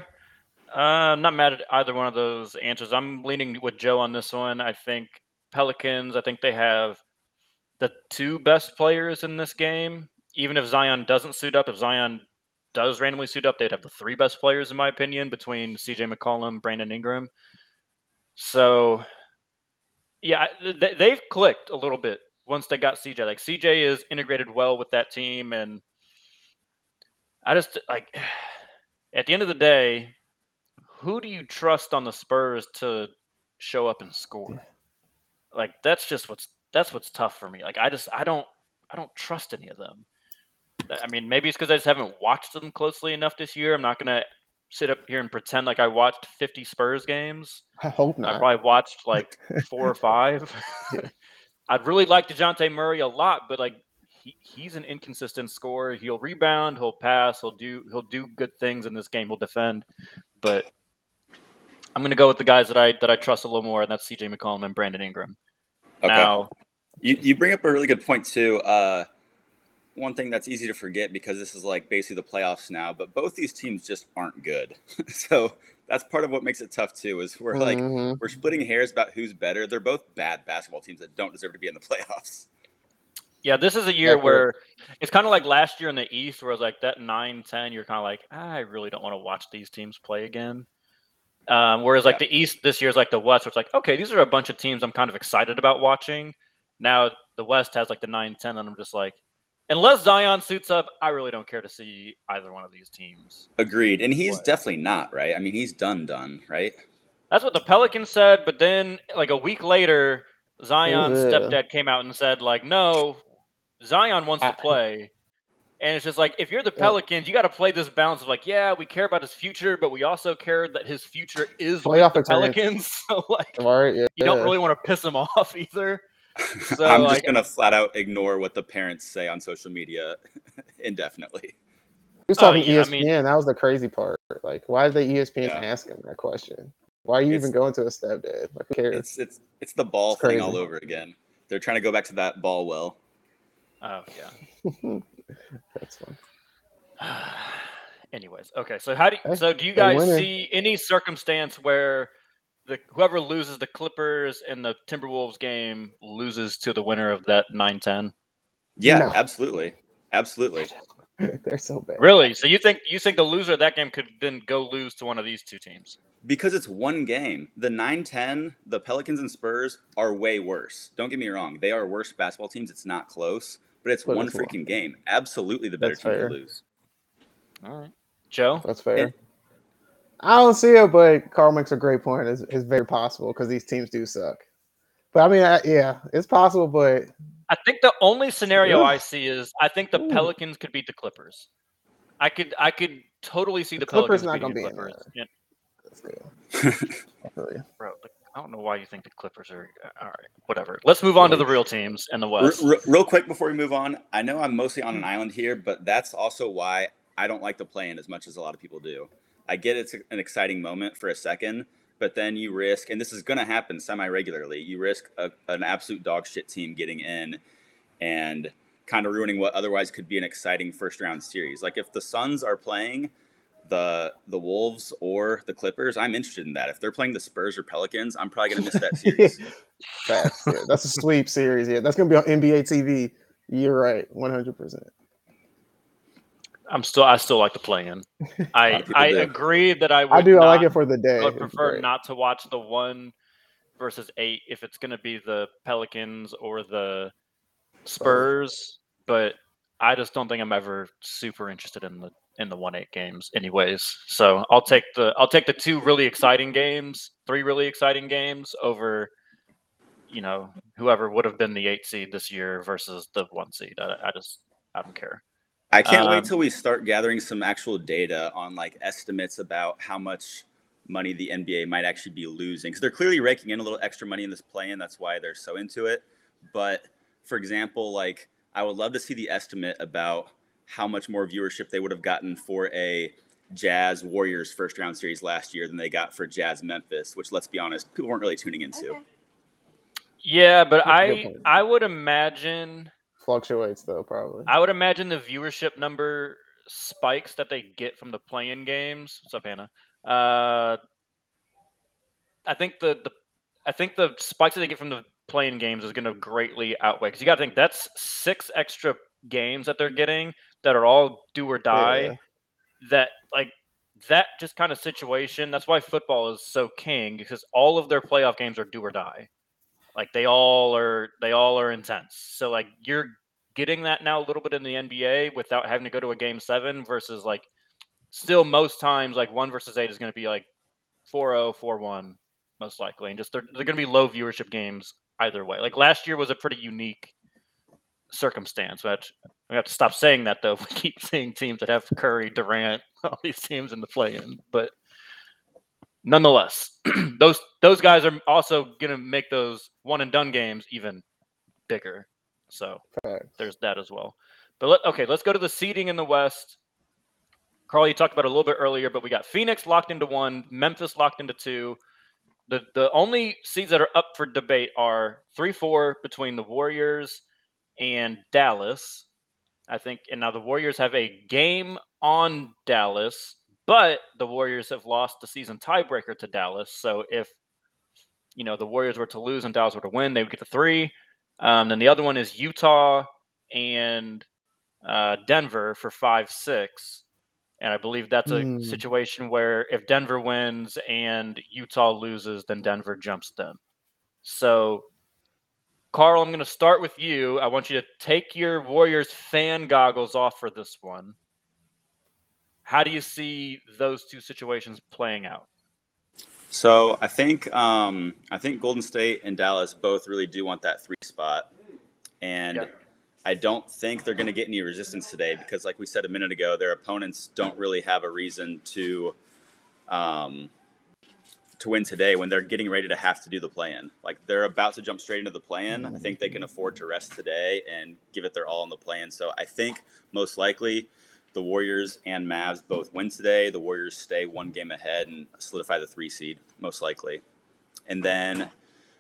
Uh, not mad at either one of those answers. I'm leaning with Joe on this one. I think Pelicans. I think they have the two best players in this game. Even if Zion doesn't suit up, if Zion does randomly suit up, they'd have the three best players in my opinion between CJ McCollum, Brandon Ingram. So, yeah, they, they've clicked a little bit once they got CJ. Like CJ is integrated well with that team, and I just like at the end of the day, who do you trust on the Spurs to show up and score? Like that's just what's that's what's tough for me. Like I just I don't I don't trust any of them. I mean, maybe it's because I just haven't watched them closely enough this year. I'm not gonna sit up here and pretend like I watched 50 Spurs games.
I hope not.
I probably watched like four or five. I'd really like Dejounte Murray a lot, but like he, he's an inconsistent scorer. He'll rebound, he'll pass, he'll do he'll do good things in this game. He'll defend, but I'm gonna go with the guys that I that I trust a little more, and that's CJ McCollum and Brandon Ingram.
Okay.
Now,
You you bring up a really good point too. Uh, one thing that's easy to forget because this is like basically the playoffs now, but both these teams just aren't good. so that's part of what makes it tough too. Is we're like
Mhm.
we're splitting hairs about who's better. They're both bad basketball teams that don't deserve to be in the playoffs.
Yeah, this is a year
Accurate.
where it's kind of like last year in the East, where it was like that 9-10, You're kind of like, I really don't want to watch these teams play again. Um, whereas like the East this year is like the West, where it's like, okay, these are a bunch of teams I'm kind of excited about watching. Now the West has like the 9-10, and I'm just like, unless Zion suits up, I really don't care to see either one of these teams.
Agreed, and he's
What?
definitely not right. I mean, he's done done right.
That's what the Pelicans said, but then like a week later, Zion's
Ugh.
stepdad came out and said, like, no, Zion wants
I-
to play. And it's just like if you're the Pelicans, you got to play this balance of like, yeah, we care about his future, but we also care that his future is with
Playoff
the. Pelicans. So like,
All right, yeah.
you don't really want to piss him off either. So,
I'm
like-
just gonna flat out ignore what the parents say on social media indefinitely.
He was
Oh,
talking
yeah, I
ESPN.
mean-
that was the crazy part. Like, why did the ESPN
Yeah.
ask him that question? Why are you
It's-
even going to a stepdad? Like, who cares?
It's it's it's the ball
It's
thing all over again. They're trying to go back to that ball well.
Oh yeah.
That's fun.
Anyways, okay. So how do you, so do you guys see any circumstance where the whoever loses the Clippers and the Timberwolves game loses to the winner of that 9-10?
Yeah,
No.
absolutely, absolutely.
They're so bad.
Really? So you think you think the loser of that game could then go lose to one of these two teams?
Because it's one game. The 9-10, the Pelicans and Spurs are way worse. Don't get me wrong; they are worse basketball teams. It's not close, but it's
But
one
it's one.
freaking game. Absolutely, the better
That's
team
fair.
to lose.
All right. Joe?
That's fair. I don't see it, but Carl makes a great point. It's, it's very possible because these teams do suck. But I mean, I, yeah, it's possible, but
I think the only scenario
Ooh.
I see is I think the
Ooh.
Pelicans could beat the Clippers. I could I could totally see the,
The Clippers
Pelicans
not gonna
the
be in
Clippers.
there.
Yeah,
that's good. I feel you.
bro, like, I don't know why you think the Clippers are uh, all right. Whatever. Let's move on to the real teams and the West.
re- real quick before we move on, I know I'm mostly on an hmm. island here, but that's also why I don't like the play in as much as a lot of people do. I get it's an exciting moment for a second, but then you risk, and this is going to happen semi regularly, you risk a, an absolute dog shit team getting in and kind of ruining what otherwise could be an exciting first round series. Like if the Suns are playing, the the Wolves or the Clippers, I'm interested in that. If they're playing the Spurs or Pelicans, I'm probably gonna miss that series.
Facts, yeah. That's a sweep series. Yeah, that's gonna be on NBA TV. You're right, 100. percent
I'm still I still like the play in. I I
do.
agree that I would
I do. I like it for the day.
I would prefer not to watch the one versus eight if it's going to be the Pelicans or the Spurs, but I just don't think I'm ever super interested in the in the one eight games, anyways. So I'll take the I'll take the two really exciting games, three really exciting games over, you know, whoever would have been the eight seed this year versus the one seed. I, I just I don't care.
I can't
Um,
wait till we start gathering some actual data on like estimates about how much money the NBA might actually be losing because they're clearly raking in a little extra money in this play-in. That's why they're so into it. But for example, like I would love to see the estimate about how much more viewership they would have gotten for a Jazz Warriors first round series last year than they got for Jazz Memphis, which let's be honest, people weren't really tuning into.
Okay.
Yeah, but
That's
I. I would imagine
Fluctuates though, probably.
I would imagine the viewership number spikes that they get from the play-in games. What's up, Hannah? Uh, I think the, the I think the spikes that they get from the play-in games is going to greatly outweigh because you got to think that's six extra games that they're getting that are all do or die.
Yeah.
That like that just kind of situation. That's why football is so king because all of their playoff games are do or die. Like they all are they all are intense. So like you're getting that now a little bit in the NBA without having to go to a game seven versus like still most times like one versus eight is going to be like 4-0, 4-1 most likely. And just they're, they're going to be low viewership games either way. Like last year was a pretty unique circumstance. But we have to stop saying that though. We keep seeing teams that have Curry, Durant, all these teams in the play-in. But nonetheless, those those guys are also going to make those one and done games even bigger. So there's that as well. But let, okay, let's go to the seeding in the West. Carl, you talked about a little bit earlier, but we got Phoenix locked into one, Memphis locked into two. The the only seeds that are up for debate are three four between the Warriors and Dallas. I think, and now the Warriors have a game on Dallas, but the Warriors have lost the season tiebreaker to Dallas. So if you know the Warriors were to lose and Dallas were to win, they would get the three. Um, then the other one is Utah and uh, Denver for five six, and I believe that's a
Hmm.
situation where if Denver wins and Utah loses, then Denver jumps them. So, Carl, I'm going to start with you. I want you to take your Warriors fan goggles off for this one. How do you see those two situations playing out?
So I think um, I think Golden State and Dallas both really do want that three spot, and
Yeah.
I don't think they're going to get any resistance today because, like we said a minute ago, their opponents don't really have a reason to um, to win today when they're getting ready to have to do the play-in. Like they're about to jump straight into the play-in. I think they can afford to rest today and give it their all in the play-in. So I think most likely the Warriors and Mavs both win today. The Warriors stay one game ahead and solidify the three seed, most likely. And then,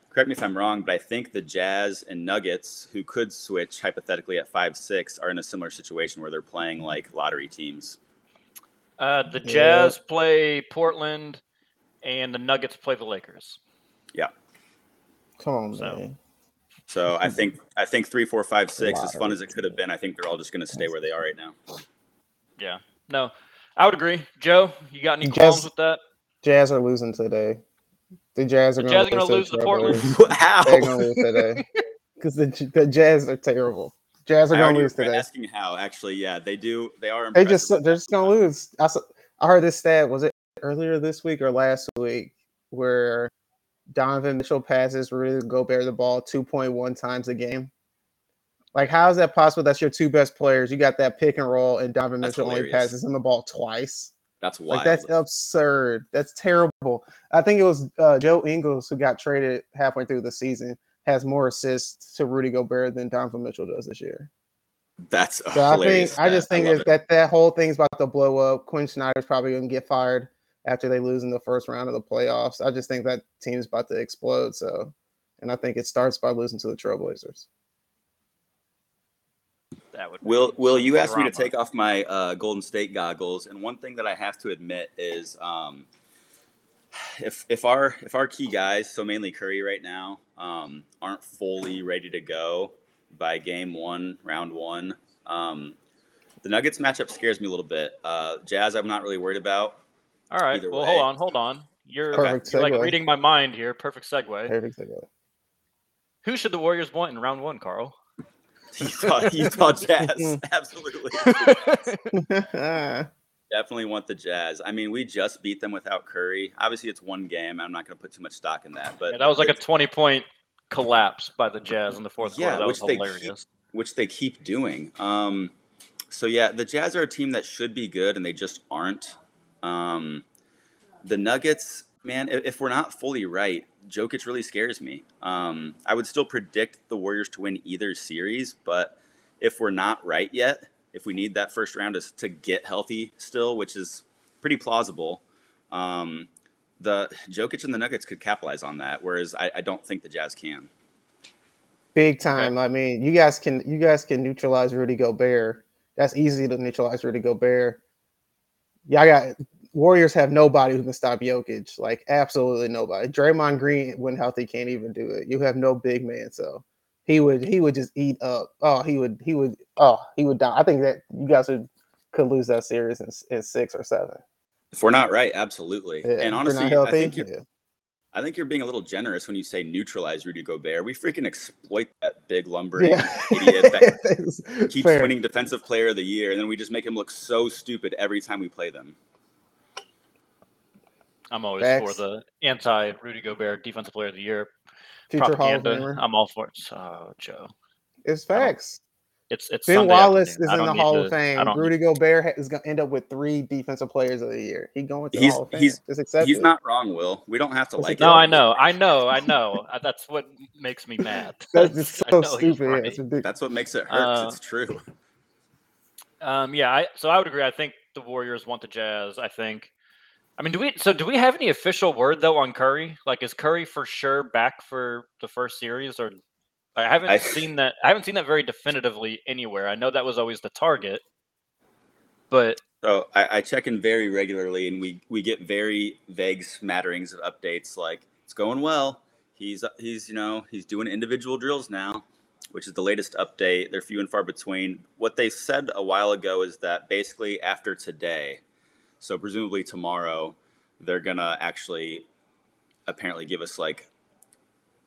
correct me if I'm wrong, but I think the Jazz and Nuggets, who could switch hypothetically at 5 6, are in a similar situation where they're playing like lottery teams.
Uh, the
Yeah.
Jazz play Portland, and the Nuggets play the Lakers. Yeah.
Come on,
So-
man.
So I think I think three, four, five, six, as fun as it could have been, I think they're all just going to stay where they are right now.
Yeah. No, I would agree. Joe, you got any
Jazz-
qualms with that?
Jazz are losing today. The Jazz are
The
going
Jazz are gonna lose to Portland?
How?
They're going to lose today because the, the Jazz are terrible. Jazz are going to lose
regret
today.
asking how. Actually, yeah, they do. They are.
They just they're just going to lose. I, I heard this stat. Was it earlier this week or last week where Donovan Mitchell passes Rudy Gobert the ball 2.1 times a game? Like, how is that possible? That's your two best players. You got that pick and roll, and Donovan
That's
Mitchell only passes him the ball twice.
That's wild.
Like that's absurd. That's terrible. I think it was uh, Joe Ingles who got traded halfway through the season has more assists to Rudy Gobert than Donovan Mitchell does this year.
That's
So I
hilarious
think I just think is that that whole thing's about to blow up. Quin Snyder's probably going to get fired after they lose in the first round of the playoffs. I just think that team's about to explode. So, and I think it starts by losing to the Trailblazers.
that would.
Will Will you ask me to take off my uh, Golden State goggles, and one thing that I have to admit is, um, if if our if our key guys, so mainly Curry right now, um, aren't fully ready to go by game one, round one, um, the Nuggets matchup scares me a little bit. Uh, Jazz, I'm not really worried about.
All right.
either
Well,
way.
hold on, hold on. You're,
Perfect
you're like
segue.
reading my mind here. Perfect segue.
Perfect segue.
Who should the Warriors want in round one, Carl?
Utah, Utah Jazz, absolutely, definitely want the Jazz. I mean, we just beat them without Curry. Obviously, it's one game. I'm not going to put too much stock in that, but
Yeah, that was like a 20 point collapse by the Jazz in the fourth
Yeah,
quarter. That
which
was
they keep-
hilarious.
which they keep doing. Um, so yeah, the Jazz are a team that should be good, and they just aren't. Um, the Nuggets, man, if, if we're not fully right, Jokic really scares me. Um, I would still predict the Warriors to win either series, but if we're not right yet, if we need that first round to, to get healthy still, which is pretty plausible, um, the Jokic and the Nuggets could capitalize on that. Whereas I, I don't think the Jazz can.
Big time. I mean, you guys can you guys can neutralize Rudy Gobert. That's easy to neutralize Rudy Gobert. Yeah, I got Warriors have nobody who can stop Jokic. Like absolutely nobody. Draymond Green, when healthy, can't even do it. You have no big man, so he would he would just eat up. Oh, he would he would oh he would die. I think that you guys would could lose that series in, in six or seven.
If we're not right, absolutely.
Yeah,
and honestly, I think you're,
yeah.
I think you're being a little generous when you say neutralize Rudy Gobert. We freaking exploit that big lumbering
Yeah.
idiot that keeps
fair.
winning Defensive Player of the Year, and then we just make him look so stupid every time we play them.
I'm always
Facts.
for the anti Rudy Gobert Defensive Player of the Year
Future Hall of
propaganda.
Famer.
I'm all for it. Oh, Joe.
It's
I don't-
facts.
It's it's
Ben
Sunday
Wallace
afternoon.
is in the Hall
to-
of Fame.
don't
Rudy Gobert is going to end up with three Defensive Players of the Year. He going to the
He's-
Hall of Fame.
he's-
Just accept
He's
it.
not wrong, Will. We don't have to
What's
like it.
No, I know, I know, I know. That's what makes me mad.
That's just so stupid. Yeah, it's.
That's what makes it hurt. 'cause
Uh,
it's true.
Um, yeah, I, so I would agree. I think the Warriors want the Jazz. I think. I mean, do we? So, do we have any official word though on Curry? Like, is Curry for sure back for the first series, or I haven't
I-
seen that. I haven't seen that very definitively anywhere. I know that was always the target, but
So I, I check in very regularly, and we we get very vague smatterings of updates. Like it's going well. He's he's you know he's doing individual drills now, which is the latest update. They're few and far between. What they said a while ago is that basically after today, so presumably tomorrow, they're gonna actually apparently give us like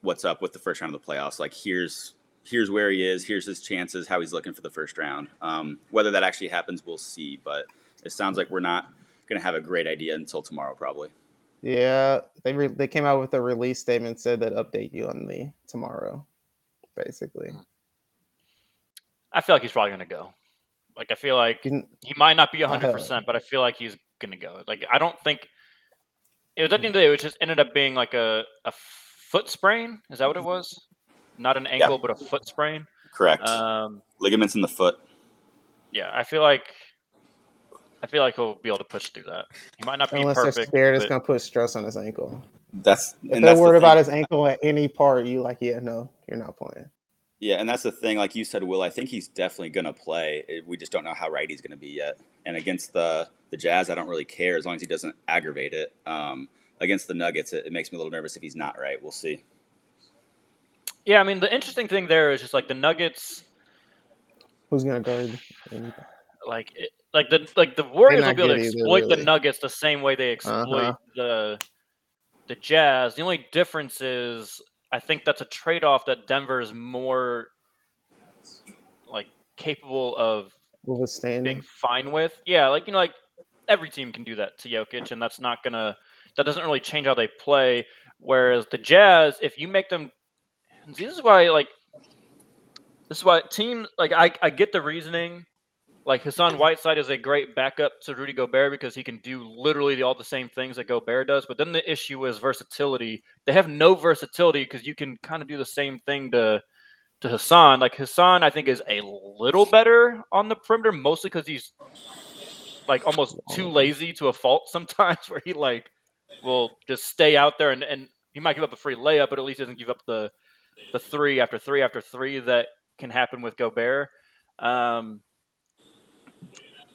what's up with the first round of the playoffs. Like here's here's where he is, here's his chances, how he's looking for the first round. Um, whether that actually happens, we'll see. But it sounds like we're not going to have a great idea until tomorrow, probably.
Yeah, they re- they came out with a release statement said that update you on the tomorrow, basically.
I feel like he's probably gonna go. Like, I feel like he might not be
I
hundred
have-
percent, but I feel like he's gonna go. Like, I don't think it was at the end of the day. It just ended up being like a a foot sprain. Is that what it was? Not an ankle, but a foot sprain.
Correct.
Um,
Ligaments in the foot.
yeah, I feel like I feel like he'll be able to push through that. He might not be
Unless they're
perfect.
scared it's
but-
gonna put stress on his ankle.
That's
If
and
they're
that's the
worried about his ankle at any part, you like, yeah, no, you're not playing.
Yeah, and that's the thing. Like you said, Will, I think he's definitely going to play. We just don't know how right he's going to be yet. And against the the Jazz, I don't really care as long as he doesn't aggravate it. Um, against the Nuggets, it, it makes me a little nervous if he's not right. We'll see.
yeah, I mean the interesting thing there is just like the Nuggets,
Who's gonna guard?
like it, like the like the Warriors will be able to
good either,
exploit the. Nuggets the same way they exploit
Uh-huh.
the the Jazz. The only difference is I think that's a trade off that Denver is more like capable of being
Withstanding.
fine with. Yeah, like you know, like every team can do that to Jokic, and that's not gonna that doesn't really change how they play. Whereas the Jazz, if you make them, this is why like this is why team like I I get the reasoning. Like Hassan Whiteside is a great backup to Rudy Gobert because he can do literally all the same things that Gobert does. But then the issue is versatility. They have no versatility because you can kind of do the same thing to to Hassan. Like Hassan, I think is a little better on the perimeter, mostly because he's like almost too lazy to a fault sometimes, where he like will just stay out there and and he might give up a free layup, but at least doesn't give up the the three after three after three that can happen with Gobert. Um,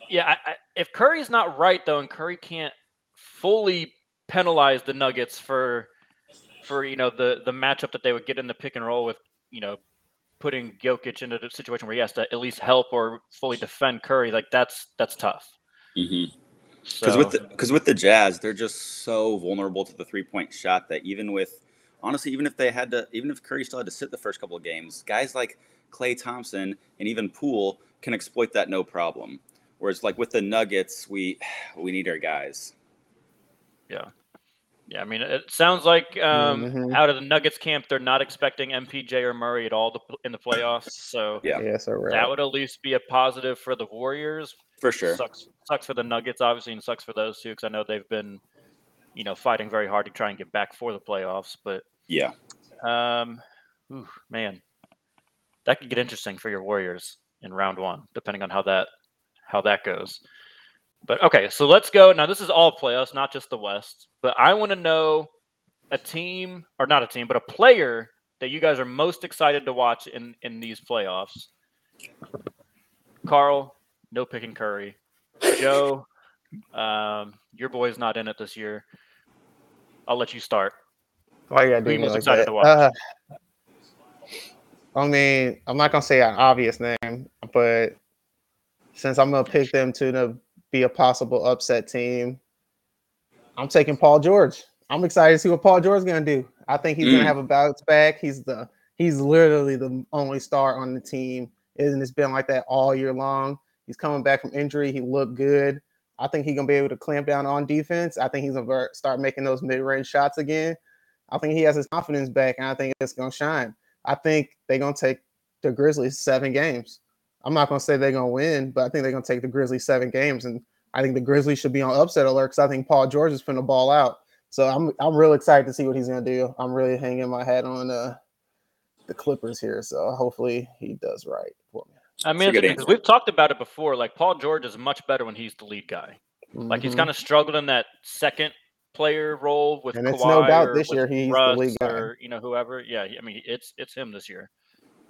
yeah, I, I, if Curry's not right though, and Curry can't fully penalize the Nuggets for for you know the the matchup that they would get in the pick and roll with you know putting Jokic into the situation where he has to at least help or fully defend Curry, like that's that's tough.
Because
So,
with the because with the Jazz, they're just so vulnerable to the three point shot that even with honestly, even if they had to, even if Curry still had to sit the first couple of games, guys like Klay Thompson and even Poole can exploit that no problem. Whereas like with the Nuggets, we we need our guys.
yeah, Yeah, I mean, it sounds like um,
Mhm.
out of the Nuggets camp, they're not expecting MPJ or Murray at all to, in the playoffs. So
Yeah.
Yeah, so right.
that would at least be a positive for the Warriors.
For sure.
Sucks sucks for the Nuggets, obviously, and sucks for those two because I know they've been, you know, fighting very hard to try and get back for the playoffs. But
Yeah.
um, ooh, man, that could get interesting for your Warriors in round one, depending on how that how that goes. But okay, so let's go. Now this is all playoffs, not just the West. But I want to know a team or not a team, but a player that you guys are most excited to watch in in these playoffs. Carl, no picking Curry. Joe, um, your boy's not in it this year. I'll let you start.
Why you gotta do
you
me
most
like
excited
that?
to watch?
Uh, I mean, I'm not gonna say an obvious name, but since I'm gonna pick them to the, be a possible upset team, I'm taking Paul George. I'm excited to see what Paul George is gonna do. I think he's
Mm.
gonna have a bounce back. He's the he's literally the only star on the team, and it's been like that all year long. He's coming back from injury. He looked good. I think he's gonna be able to clamp down on defense. I think he's gonna start making those mid-range shots again. I think he has his confidence back, and I think it's gonna shine. I think they're gonna take the Grizzlies seven games. I'm not gonna say they're gonna win, but I think they're gonna take the Grizzlies seven games, and I think the Grizzlies should be on upset alert because I think Paul George is finna ball out. So I'm I'm real excited to see what he's gonna do. I'm really hanging my hat on uh, the Clippers here, so hopefully he does right.
I mean,
a good
because we've talked about it before. Like Paul George is much better when he's the lead guy. Like he's
Mhm.
kind of struggled in that second player role with
And
Kawhi
it's no doubt
or
this year he's the lead guy.
or you know whoever. Yeah, I mean it's it's him this year.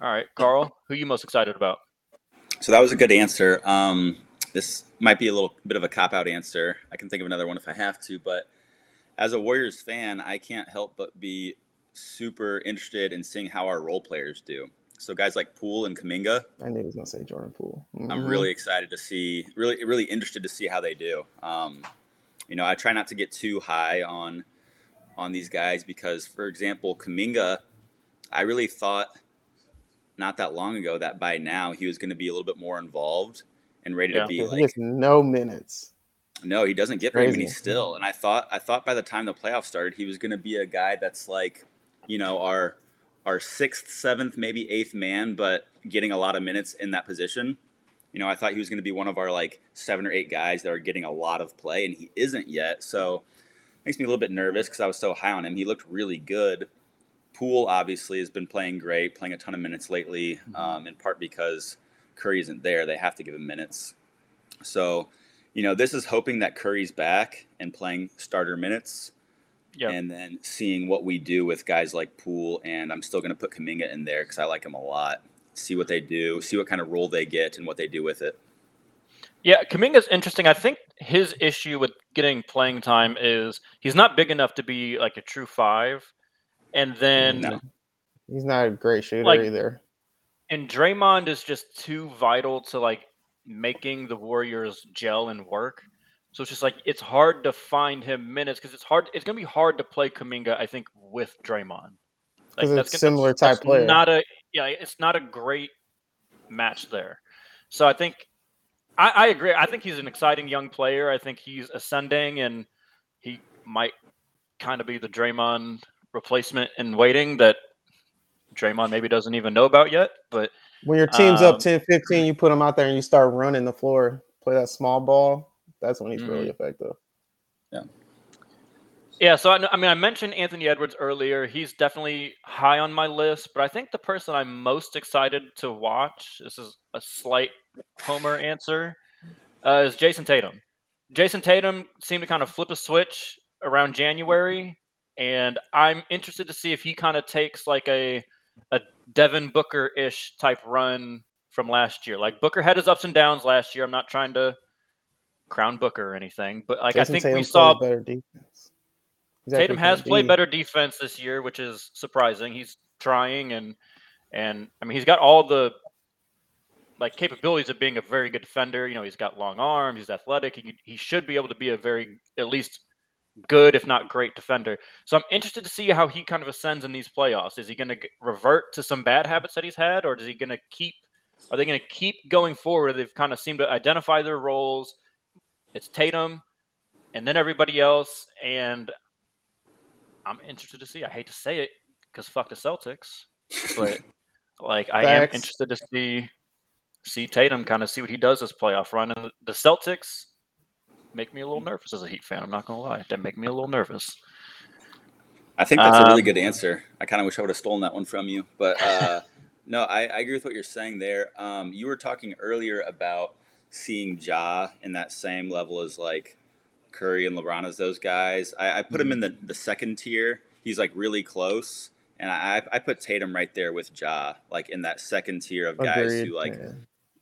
All right, Carl, who you most excited about?
So that was a good answer. Um, this might be a little bit of a cop out answer. I can think of another one if I have to, but as a Warriors fan, I can't help but be super interested in seeing how our role players do. So guys like Poole and Kuminga,
I knew he was gonna say Jordan Poole.
I'm
Mhm.
really excited to see, really, really interested to see how they do. Um, you know, I try not to get too high on on these guys because, for example, Kuminga, I really thought not that long ago that by now he was going to be a little bit more involved and ready
Yeah.
to be
he
like
gets no minutes.
no, he doesn't get very many
Crazy.
still. And I thought I thought by the time the playoffs started, he was going to be a guy that's like, you know, our our sixth, seventh, maybe eighth man, but getting a lot of minutes in that position. You know, I thought he was going to be one of our like seven or eight guys that are getting a lot of play, and he isn't yet. So makes me a little bit nervous because I was so high on him. He looked really good. Poole obviously has been playing great, playing a ton of minutes lately, um, in part because Curry isn't there. They have to give him minutes. So, you know, this is hoping that Curry's back and playing starter minutes,
Yeah,
and then seeing what we do with guys like Poole. And I'm still going to put Kuminga in there because I like him a lot. See what they do, see what kind of role they get, and what they do with it.
yeah. Kuminga's interesting. I think his issue with getting playing time is he's not big enough to be like a true five, and then
No.
He's not a great shooter
Like-
either.
and Draymond is just too vital to like making the Warriors gel and work. So it's just like it's hard to find him minutes because it's hard. It's gonna be hard to play Kuminga, I think, with Draymond.
'Cause
that's gonna-
similar type
that's
player.
Not a yeah. It's not a great match there. So I think I, I agree. I think he's an exciting young player. I think he's ascending, and he might kind of be the Draymond replacement in waiting that Draymond maybe doesn't even know about yet. But
When your team's
Um,
up 10 15, you put him out there and you start running the floor, play that small ball. That's when he's
Mm-hmm.
really effective.
Yeah, Yeah, so I, I mean, I mentioned Anthony Edwards earlier. He's definitely high on my list, but I think the person I'm most excited to watch, this is a slight homer answer, uh, is Jayson Tatum. Jayson Tatum seemed to kind of flip a switch around January, and I'm interested to see if he kind of takes like a a Devin Booker ish type run from last year. Like Booker had his ups and downs last year. I'm not trying to crown Booker or anything, but like
Jayson
I think
Tatum
we saw
better defense. He's
Tatum has played better defense this year, which is surprising. He's trying and and I mean he's got all the like capabilities of being a very good defender. You know, he's got long arms, he's athletic. He he should be able to be a very at least good, if not great defender. So I'm interested to see how he kind of ascends in these playoffs. Is he going to revert to some bad habits that he's had, or is he going to keep? Are they going to keep going forward? They've kind of seemed to identify their roles. It's Tatum, and then everybody else, and I'm interested to see. I hate to say it because fuck the Celtics, but like I am interested to see see Tatum kind of see what he does this playoff run. And the Celtics make me a little nervous as a Heat fan. I'm not gonna lie, that make me a little nervous.
I think that's a really
Um,
good answer. I kind of wish I would have stolen that one from you, but uh, no, I, I agree with what you're saying there. Um, you were talking earlier about seeing Ja in that same level as like Curry and LeBron as those guys. I, I put him mm-hmm. in the, the second tier. He's like really close, and I I put Tatum right there with Ja, like in that second tier of guys
Agreed,
who like
yeah.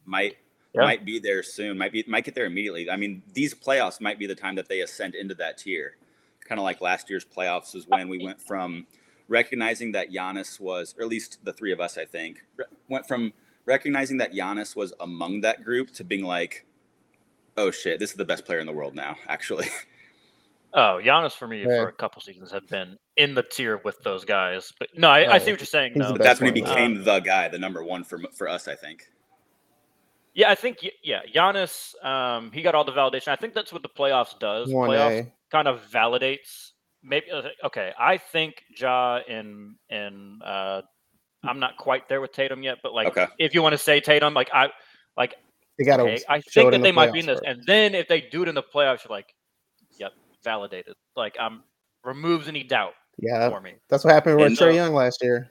might
Yeah.
might be there soon, might be might get there immediately. I mean, these playoffs might be the time that they ascend into that tier. Kind of like last year's playoffs is when we went from recognizing that Giannis was, or at least the three of us, I think, went from recognizing that Giannis was among that group to being like, oh shit, this is the best player in the world now, actually.
Oh, Giannis for me
Yeah.
for a couple seasons have been in the tier with those guys. But no, I, I see what you're saying.
He's
though.
but that's when he
one.
became the guy, the number one for for us, I think.
Yeah, I think y- yeah, Giannis. Um, he got all the validation. I think that's what the playoffs does.
One
playoffs
A.
kind of validates. Maybe okay. I think Ja and and uh, I'm not quite there with Tatum yet, but like
Okay.
if you want to say Tatum, like I like
They got to.
okay, I think that they might be in this, and then if they do it in the playoffs, you're like, yep, validated. Like I'm removes any doubt
Yeah,
for me.
that's what happened with
And,
Trae
uh,
Young last year.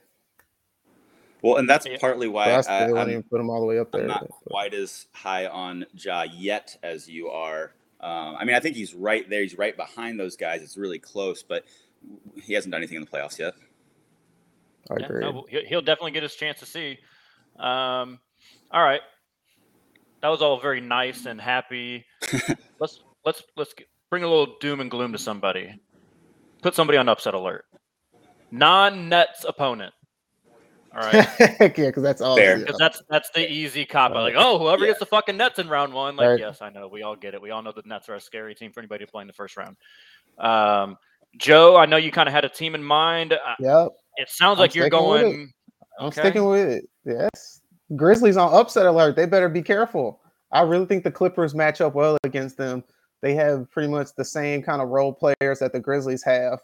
Well, and that's
Yeah.
partly
But
why
I
I,
still wouldn't even put him all the way up there.
I'm not quite as high on Ja yet as you are. Um, I mean, I think he's right there. He's right behind those guys. It's really close, but he hasn't done anything in the playoffs yet.
I
Yeah,
agree.
no, he'll, he'll definitely get his chance to see. Um, all right, that was all very nice and happy. let's let's let's get, bring a little doom and gloom to somebody. Put somebody on upset alert. Non-Nets opponent. All right,
yeah, because that's all.
Fair.
yeah.
because that's that's the easy cop. out. Like, oh, whoever
Yeah.
gets the fucking Nets in round one. Like,
Right.
yes, I know. We all get it. We all know the Nets are a scary team for anybody to play in the first round. Um, Joe, I know you kind of had a team in mind. Uh,
Yep,
It sounds
I'm
like you're
sticking with it.
going.
I'm
Okay.
sticking with it. Yes, Grizzlies on upset alert. They better be careful. I really think the Clippers match up well against them. They have pretty much the same kind of role players that the Grizzlies have.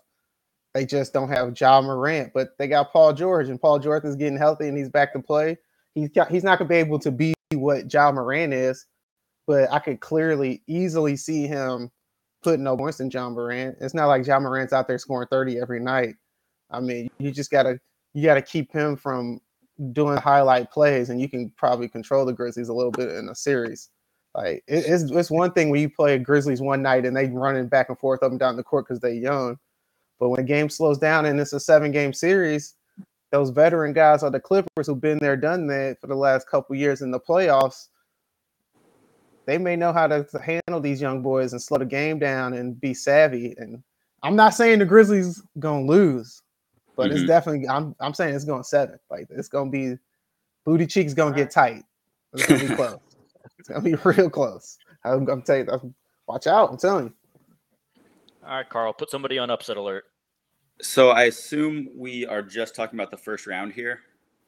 They just don't have Ja Morant, but they got Paul George, and Paul George is getting healthy and he's back to play. He's got, he's not gonna be able to be what Ja Morant is, but I could clearly, easily see him putting no points in Ja Morant. It's not like Ja Morant's out there scoring 30 every night. I mean, you just gotta you gotta keep him from doing highlight plays, and you can probably control the Grizzlies a little bit in a series. Like it- it's it's one thing when you play Grizzlies one night and they running back and forth up and down the court because they're young, but when a game slows down and it's a seven game series, those veteran guys are the Clippers who've been there, done that for the last couple years in the playoffs. They may know how to handle these young boys and slow the game down and be savvy. And I'm not saying the Grizzlies gonna lose, but it's
Mhm.
definitely I'm I'm saying it's going seven. Like it's gonna be booty cheeks gonna get tight. It's gonna be close. It's gonna be real close. I'm, I'm telling you, I'm- watch out. I'm telling you.
All right, Carl, put somebody on upset alert.
So I assume we are just talking about the first round here.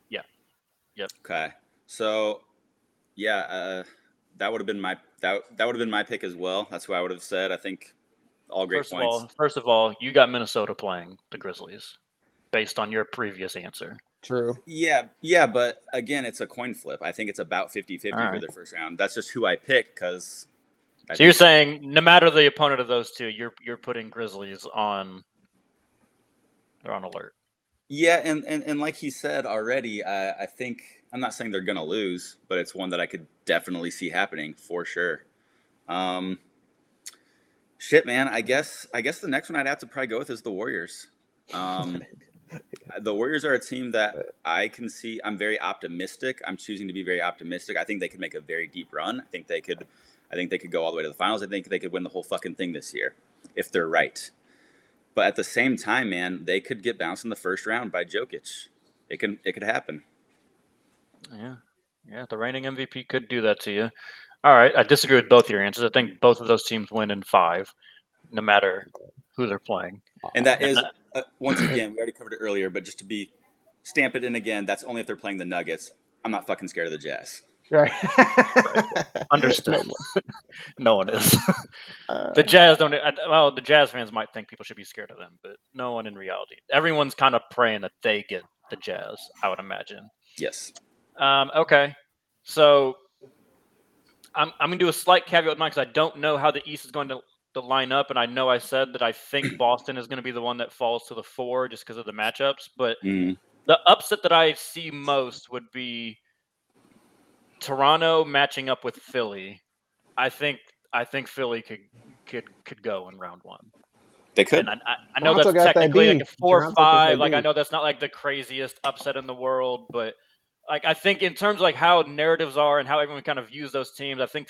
Yeah. Yep.
Okay. So, yeah, uh, that would have been my that that would have been my pick as well. That's what I would have said. I think all great
First
points.
of all, first of all, you got Minnesota playing the Grizzlies, based on your previous answer.
True.
Yeah, yeah, but again, it's a coin flip. I think it's about 50-50
All
for the first round. That's just who I pick because.
So you're saying no matter the opponent of those two, you're you're putting Grizzlies on. They're on alert.
Yeah, and, and and like he said already, uh, I think I'm not saying they're gonna lose, but it's one that I could definitely see happening for sure. Um, shit, man. I guess I guess the next one I'd have to probably go with is the Warriors. Um, Uh, the Warriors are a team that I can see. I'm very optimistic. I'm choosing to be very optimistic. I think they could make a very deep run. I think they could. I think they could go all the way to the finals. I think they could win the whole fucking thing this year if they're right. But at the same time, man, they could get bounced in the first round by Jokic. It can. It could happen.
Yeah, yeah. The reigning MVP could do that to you. All right, I disagree with both your answers. I think both of those teams win in five, no matter who they're playing.
And that is uh, once again, we already covered it earlier, but just to be stamp it in again, that's only if they're playing the Nuggets. I'm not fucking scared of the Jazz.
Right.
Understood. no one is.
Uh,
the Jazz don't. Well, the Jazz fans might think people should be scared of them, but no one in reality. Everyone's kind of praying that they get the Jazz. I would imagine.
Yes.
Um, okay, so I'm I'm gonna do a slight caveat with mine because I don't know how the East is going to, to line up, and I know I said that I think Boston is going to be the one that falls to the four just because of the matchups. But
Mm.
the upset that I see most would be Toronto matching up with Philly. I think I think Philly could could could go in round one.
They could.
And I, I, I know
Toronto
that's
got that
technically like a four
Toronto
five. Like I know that's not like the craziest upset in the world, but like I think in terms of like how narratives are and how everyone kind of views those teams, I think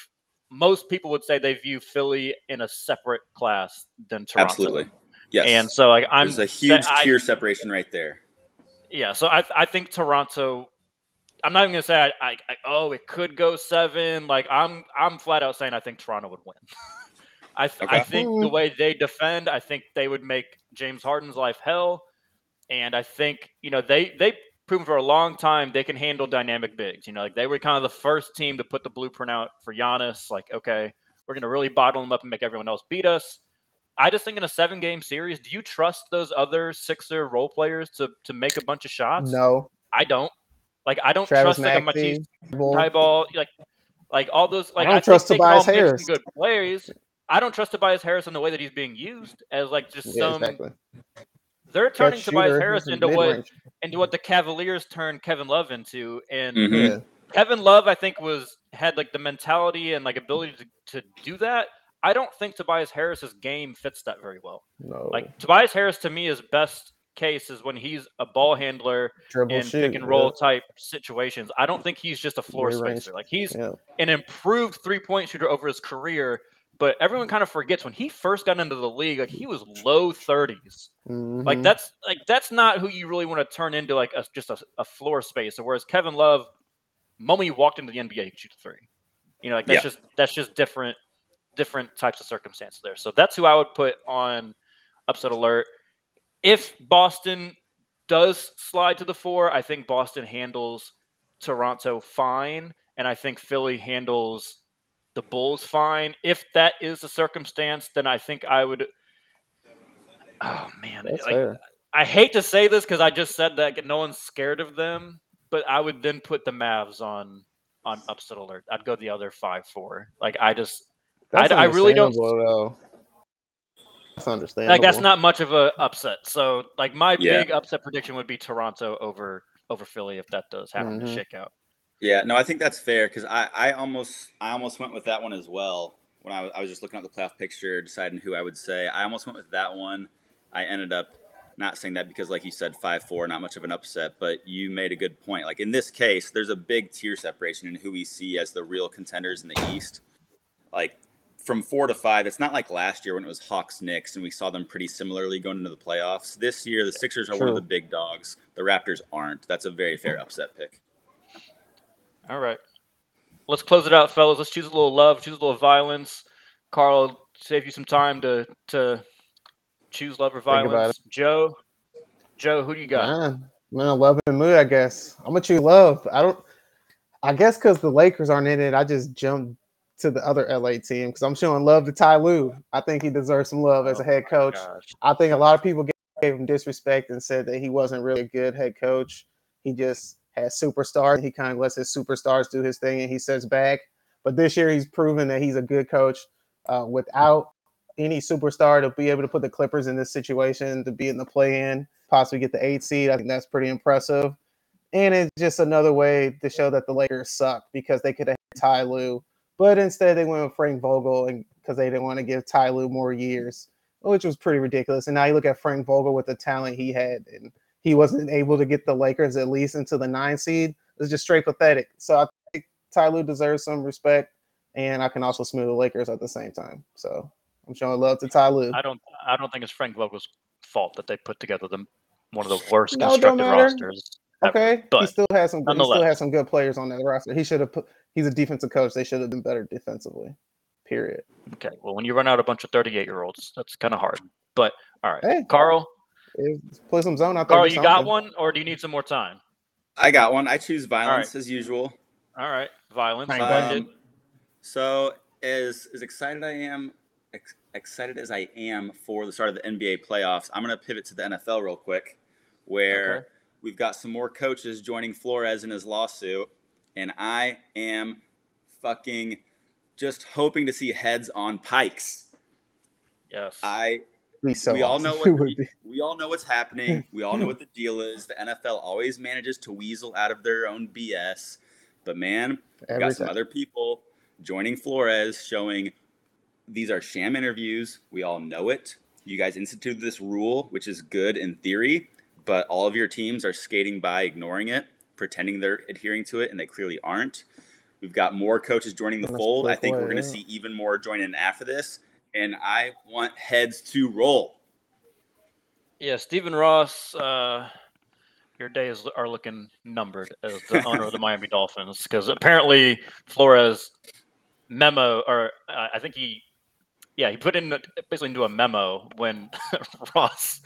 most people would say they view Philly in a separate class than Toronto.
Absolutely. Yes.
And so like I'm
There's a huge
I-
tier separation right there.
yeah, so I I think Toronto. I'm not even gonna say I, I, I oh it could go seven. Like I'm I'm flat out saying I think Toronto would win. I th- I think the way they defend, I think they would make James Harden's life hell, and I think you know they they proven for a long time they can handle dynamic bigs. You know, like they were kind of the first team to put the blueprint out for Giannis. Like okay, we're gonna really bottle them up and make everyone else beat us. I just think in a seven game series, do you trust those other Sixer role players to to make a bunch of shots?
no.
I don't. Like I don't
Travis
trust like a Matisse. Thybulle, like like all those. Like I
don't
think
trust
they can all
Tobias Harris.
Good players. I don't trust Tobias Harris in the way that he's being used as like just
Yeah,
some.
exactly.
They're turning
Catch
Tobias
shooter,
Harris into what into what the Cavaliers turned Kevin Love into, and
Mhm.
Yeah.
Kevin Love I think was had like the mentality and like ability to, to do that. I don't think Tobias Harris's game fits that very well.
No.
Like Tobias Harris to me is best case is when he's a ball handler
dribble
in
shoot.
pick and roll type situations. I don't think he's just a floor
Mid-range.
spacer. Like he's
Yeah.
an improved three point shooter over his career, but everyone kind of forgets when he first got into the league, like he was low 30s. Like
Mhm.
that's like that's not who you really want to turn into like a, just a, a floor spacer. Whereas Kevin Love, moment he walked into the NBA, he could shoot a three. You know, like that's
Yeah.
just that's just different different types of circumstances there. So that's who I would put on upset alert. If Boston does slide to the four, I think Boston handles Toronto fine, and I think Philly handles the Bulls fine. If that is the circumstance, then I think I would. Oh man,
That's
like,
fair.
I hate to say this because I just said that no one's scared of them, but I would then put the Mavs on on upset alert. I'd go the other five four. Like I just
That's
I really don't-
understandable, Though. That's understandable.
like that's not much of a upset. So like my
Yeah.
big upset prediction would be Toronto over over Philly if that does happen to
Mhm.
shake out.
Yeah, no, I think that's fair because I, I almost I almost went with that one as well when I was, I was just looking at the playoff picture, deciding who I would say. I almost went with that one. I ended up not saying that because, like you said, five four, not much of an upset. But you made a good point. Like in this case, there's a big tier separation in who we see as the real contenders in the East. Like from four to five, it's not like last year when it was Hawks Knicks and we saw them pretty similarly going into the playoffs. This year, the Sixers are one of the big dogs. The Raptors aren't. That's a very fair upset pick.
All right. Let's close it out, fellas. Let's choose a little love, choose a little violence. Carl, save you some time to to choose love or violence. Joe, Joe, who do you got?
Man, man, love and mood. I guess I'm gonna choose love. I don't. I guess because the Lakers aren't in it, I just jumped to the other LA team because I'm showing love to Ty Lue. I think he deserves some love as a oh head coach. I think a lot of people gave him disrespect and said that he wasn't really a good head coach. He just has superstars. He kind of lets his superstars do his thing and he sits back. But this year, he's proven that he's a good coach uh, without any superstar to be able to put the Clippers in this situation, to be in the play in, possibly get the eight seed. I think that's pretty impressive. And it's just another way to show that the Lakers suck because they could have Ty Lue, but instead they went with Frank Vogel and because they didn't want to give Ty Lue more years which was pretty ridiculous. And now you look at Frank Vogel with the talent he had, and he wasn't able to get the Lakers at least into the nine seed. It's just straight pathetic. So I think Ty Lue deserves some respect, and I can also smooth the Lakers at the same time. So I'm showing love to Ty Lue.
I don't I don't think it's Frank Vogel's fault that they put together the one of the worst
No,
constructed rosters. ever.
Okay, he still has some. He still has some good players on that roster. He should have put. He's a defensive coach. They should have been better defensively. Period.
Okay, well, when you run out a bunch of 38 year olds, that's kind of hard. But all right,
Hey,
Carl,
play some zone out there.
Carl,
do
you got one, or do you need some more time?
I got one. I choose violence as usual.
All right, violence.
Frank
I
Vogel.
like it.
Um, so as as excited I am, ex- excited as I am for the start of the NBA playoffs, I'm gonna pivot to the NFL real quick, where
Okay.
we've got some more coaches joining Flores in his lawsuit, and I am fucking just hoping to see heads on pikes.
Yes.
I
Be so
we all know what we, all know what's happening. We all know what the deal is. The NFL always manages to weasel out of their own BS. But man, we've got some other people joining Flores showing these are sham interviews. We all know it. You guys instituted this rule, which is good in theory, but all of your teams are skating by, ignoring it, pretending they're adhering to it, and they clearly aren't. We've got more coaches joining the
That's
fold. I think we're going to see even more join in after this, and I want heads to roll.
Yeah, Stephen Ross, uh, your days are looking numbered as the owner of the Miami Dolphins because apparently Flores memo, or uh, I think he, yeah, he put in basically into a memo when Ross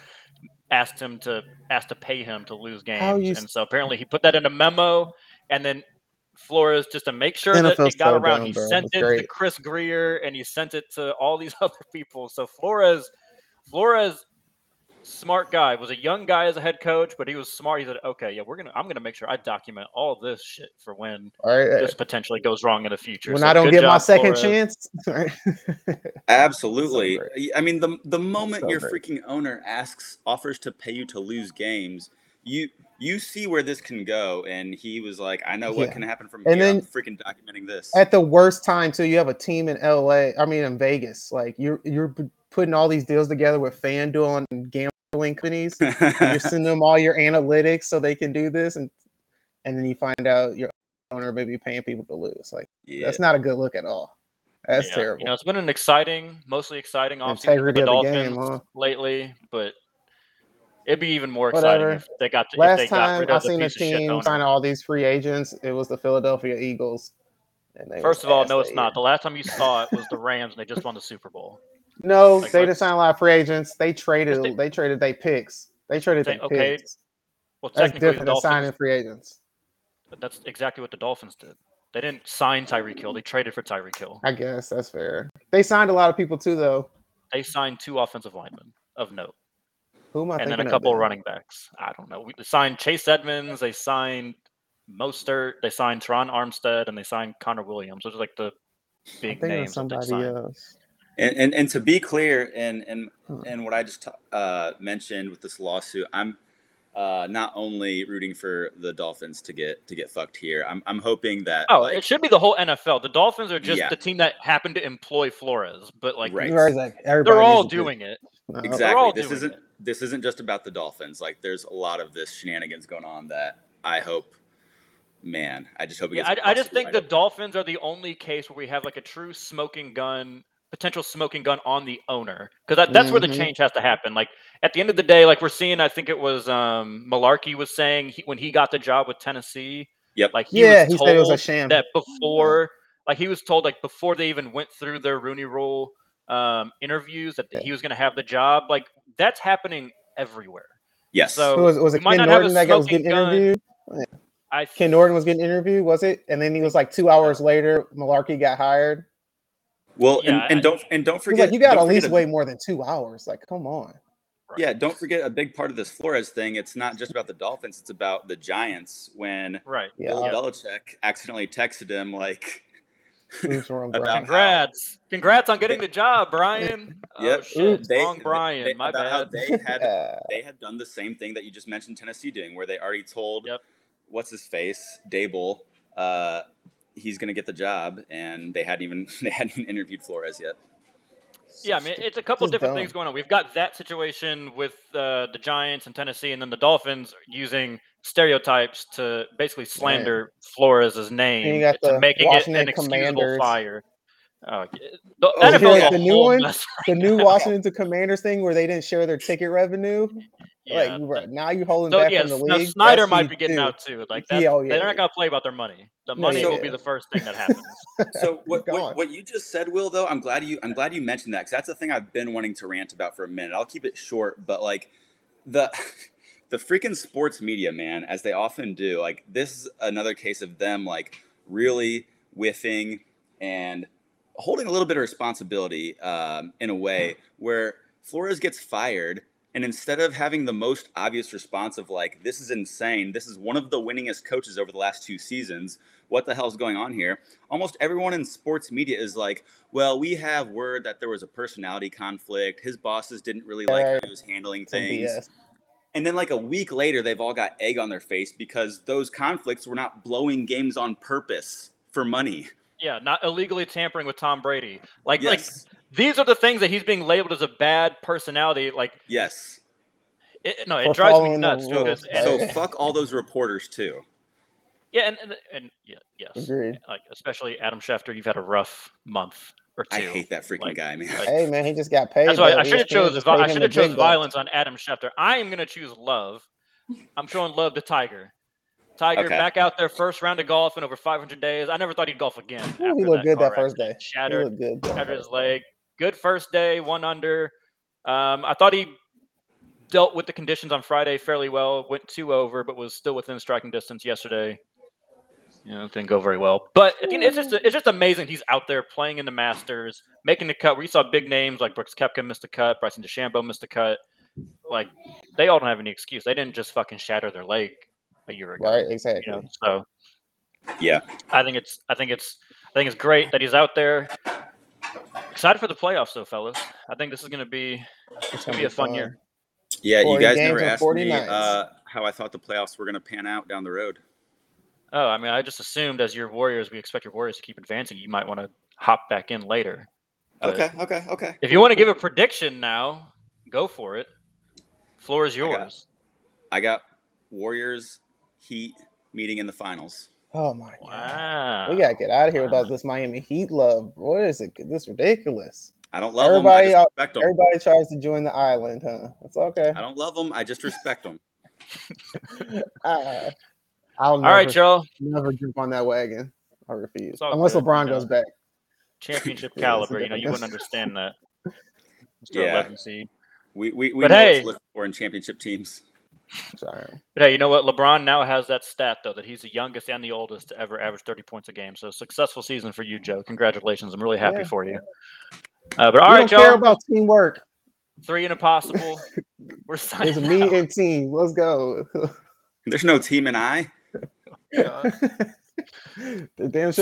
asked him to asked to pay him to lose games,
How you s-
and so apparently he put that in a memo, and then Flores just to make sure that
NFL's
it got around,
dumb,
he
bro.
sent
It's
it to. Chris Grier and he sent it to all these other people. So Flores, Flores, smart guy, was a young guy as a head coach, but he was smart. He said, "Okay, yeah, we're gonna, I'm gonna make sure I document all this shit for when
All right.
Uh, this potentially goes wrong in the future."
When
So
I don't
good
get my second
Flores.
chance, all right.
Absolutely.
great.
I mean, the the moment
So
your
great.
freaking owner asks, offers to pay you to lose games, you you see where this can go. And he was like, "I know what
Yeah.
can happen from
And
here. I'm
then-
freaking documenting this."
at the worst time too, you have a team in LA. I mean, in Vegas. Like you're you're putting all these deals together with FanDuel and gambling companies. you're sending them all your analytics so they can do this, and and then you find out your owner may be paying people to lose. Like
yeah.
that's not a good look at all. That's
Yeah,
terrible.
You know, it's been an exciting, mostly exciting offseason for the
Integrity the
Dolphins
game, huh?
lately, but it'd be even more
Whatever.
exciting if they got to, if
Last
they got
time
rid
I seen a
piece of shit
team sign all these free agents, it was the Philadelphia Eagles. And they
First of all, no, it's not. The last time you saw it was the Rams, and they just won the Super Bowl.
No,
Like,
they didn't sign a lot of free agents. They traded.
they-
They, traded their picks. They traded their
okay,
picks.
Well,
That's different than
Dolphins,
signing free agents.
But that's exactly what the Dolphins did. They didn't sign Tyreek Hill; they traded for Tyreek Hill.
I guess that's fair. They signed a lot of people too, though.
They signed two offensive linemen of note,
Who am I
and
thinking
then a couple
then?
running backs. I don't know. We they signed Chase Edmonds. They signed Mostert. They signed Terron Armstead, and they signed Connor Williams. Those are like the big
thinking
names that they
somebody
signed.
else.
And, and and to be clear, and and
Hmm.
and what I just uh, mentioned with this lawsuit, I'm uh, not only rooting for the Dolphins to get to get fucked here. I'm I'm hoping that
Oh,
like,
it should be the whole NFL. The Dolphins are just
Yeah.
the team that happened to employ Flores, but like
Right.
Like,
they're all doing it.
No,
exactly.
all
This
doing
isn't
it.
This isn't just about the Dolphins. Like there's a lot of this shenanigans going on that I hope. Man, I just hope. It
Yeah, I, I just think
right
the
up.
Dolphins are the only case where we have like a true smoking gun, potential smoking gun on the owner, because that, that's where the
Mhm.
change has to happen. Like at the end of the day, like we're seeing, I think it was um Mularkey was saying he, when he got the job with Tennessee.
Yep.
Like he
Yeah,
was
he
told
said it was a sham.
that before, like he was told like before they even went through their Rooney Rule um, interviews that he was going to have the job. Like that's happening everywhere.
Yes.
So-
Who was, was it
we might
Ken
not have a
Norton that was getting
gun.
interviewed?
I
Ken Norton was getting interviewed, was it? And then he was like two hours later, Mularkey got hired.
well,
Yeah,
and, and
I-
don't and don't forget.
like, you got at least
a-
wait more than two hours. Like, come on.
Yeah, don't forget a big part of this Flores thing. It's not just about the Dolphins; it's about the Giants. When
right.
Yeah.
Bill Belichick accidentally texted him like,
Who's wrong,
About-
Brian?
Congrats. Congrats on getting the job, Brian.
Yep.
Oh, shit.
They-
Wrong Brian.
they-
My bad.
they had they had done the same thing that you just mentioned Tennessee doing, where they already told
Yep.
what's his face Daboll uh, he's going to get the job, and they hadn't even they hadn't even interviewed Flores yet.
Yeah, I mean, it's a couple
Just
different
dumb.
things going on. We've got that situation with uh, the Giants and Tennessee, and then the Dolphins using stereotypes to basically slander Flores's name
got
to
the
making it
Washington
an excusable
Commanders.
fire. Oh, yeah. the
Oh, you like
a
the new
whole
one?
mess
the
right
new
now.
Washington Commanders thing where they didn't share their ticket revenue.
Yeah,
like you were, now you're holding
So
back
yeah,
from the
now
league.
Snyder
That's
might be getting
too.
out too. Like that,
Yeah, oh, yeah,
they're not gonna play about their money. The
No,
money will
yeah.
be the first thing that happens.
So what, what what you just said, Will? Though I'm glad you I'm glad you mentioned that because that's the thing I've been wanting to rant about for a minute. I'll keep it short, but like the the freaking sports media, man, as they often do, like this is another case of them like really whiffing and holding a little bit of responsibility um, in a way where Flores gets fired. And instead of having the most obvious response of like, this is insane, this is one of the winningest coaches over the last two seasons, what the hell's going on here? Almost everyone in sports media is like, well, we have word that there was a personality conflict. His bosses didn't really like how he was handling things.
BS.
And then, like a week later, they've all got egg on their face because those conflicts were not blowing games on purpose for money.
Yeah, not illegally tampering with Tom Brady. Like, like these are the things that he's being labeled as a bad personality. Like,
yes.
it, no,
For
it drives me nuts.
rules,
Because,
So fuck all those reporters too.
yeah, and, and, and yeah, yes,
Agreed.
like especially Adam Schefter, you've had a rough month or two.
I hate that freaking
Like-
guy, man.
like-
Hey man, he just got paid.
That's why
though.
I should have
ESPN
chose.
just
vi- I should
the
have chose
big bucks.
violence on Adam Schefter. I am gonna choose love. I'm showing love to Tiger. Tiger
Okay.
back out there, first round of golf in over 500 days. I never thought he'd golf again.
Ooh, he
after
looked good that first day. He
Shattered,
looked good.
shattered his leg. Good first day, one under. Um, I thought he dealt with the conditions on Friday fairly well. Went two over, but was still within striking distance yesterday. You know, didn't go very well. But I think it's just it's just amazing he's out there playing in the Masters, making the cut. We saw big names like Brooks Koepka missed a cut, Bryson DeChambeau missed a cut. Like they all don't have any excuse. They didn't just fucking shatter their leg a year ago.
Right,
You
exactly.
know, so
Yeah.
I think it's I think it's I think it's great that he's out there. Excited for the playoffs though, fellas. I think this is gonna be
It's
gonna be a fun year.
Yeah, you guys never asked me uh, how I thought the playoffs were going to pan out down the road.
Oh, I mean, I just assumed as your Warriors, we expect your Warriors to keep advancing. You might want to hop back in later. But
Okay, okay, okay.
If you want to give a prediction now, go for it. Floor is
I got-
yours.
I got Warriors Heat meeting in the finals.
Oh my god.
Wow.
We gotta get out of here
Wow.
without this Miami Heat love. What is it? This is ridiculous.
I don't love
Everybody
them. I
out-
just respect them.
Everybody tries to join the island, huh? That's okay.
I don't love them. I just respect them.
Uh, I'll
All right,
never,
y'all.
never jump on that wagon. I refuse. Unless
good,
LeBron
you
goes back.
Championship
Yeah,
caliber. You know, you wouldn't understand that. Mr.
Yeah.
11 seed.
We we, we
But
know what
hey-
to look for in championship teams.
Sorry.
But hey, you know what? LeBron now has that stat though that he's the youngest and the oldest to ever average 30 points a game. So successful season for you, Joe. Congratulations. I'm really happy
Yeah.
for you. Uh, but all
we
right,
don't care about teamwork.
Three and impossible. We're signing.
It's me
out.
and team. Let's go.
There's no team and I.
the damn
See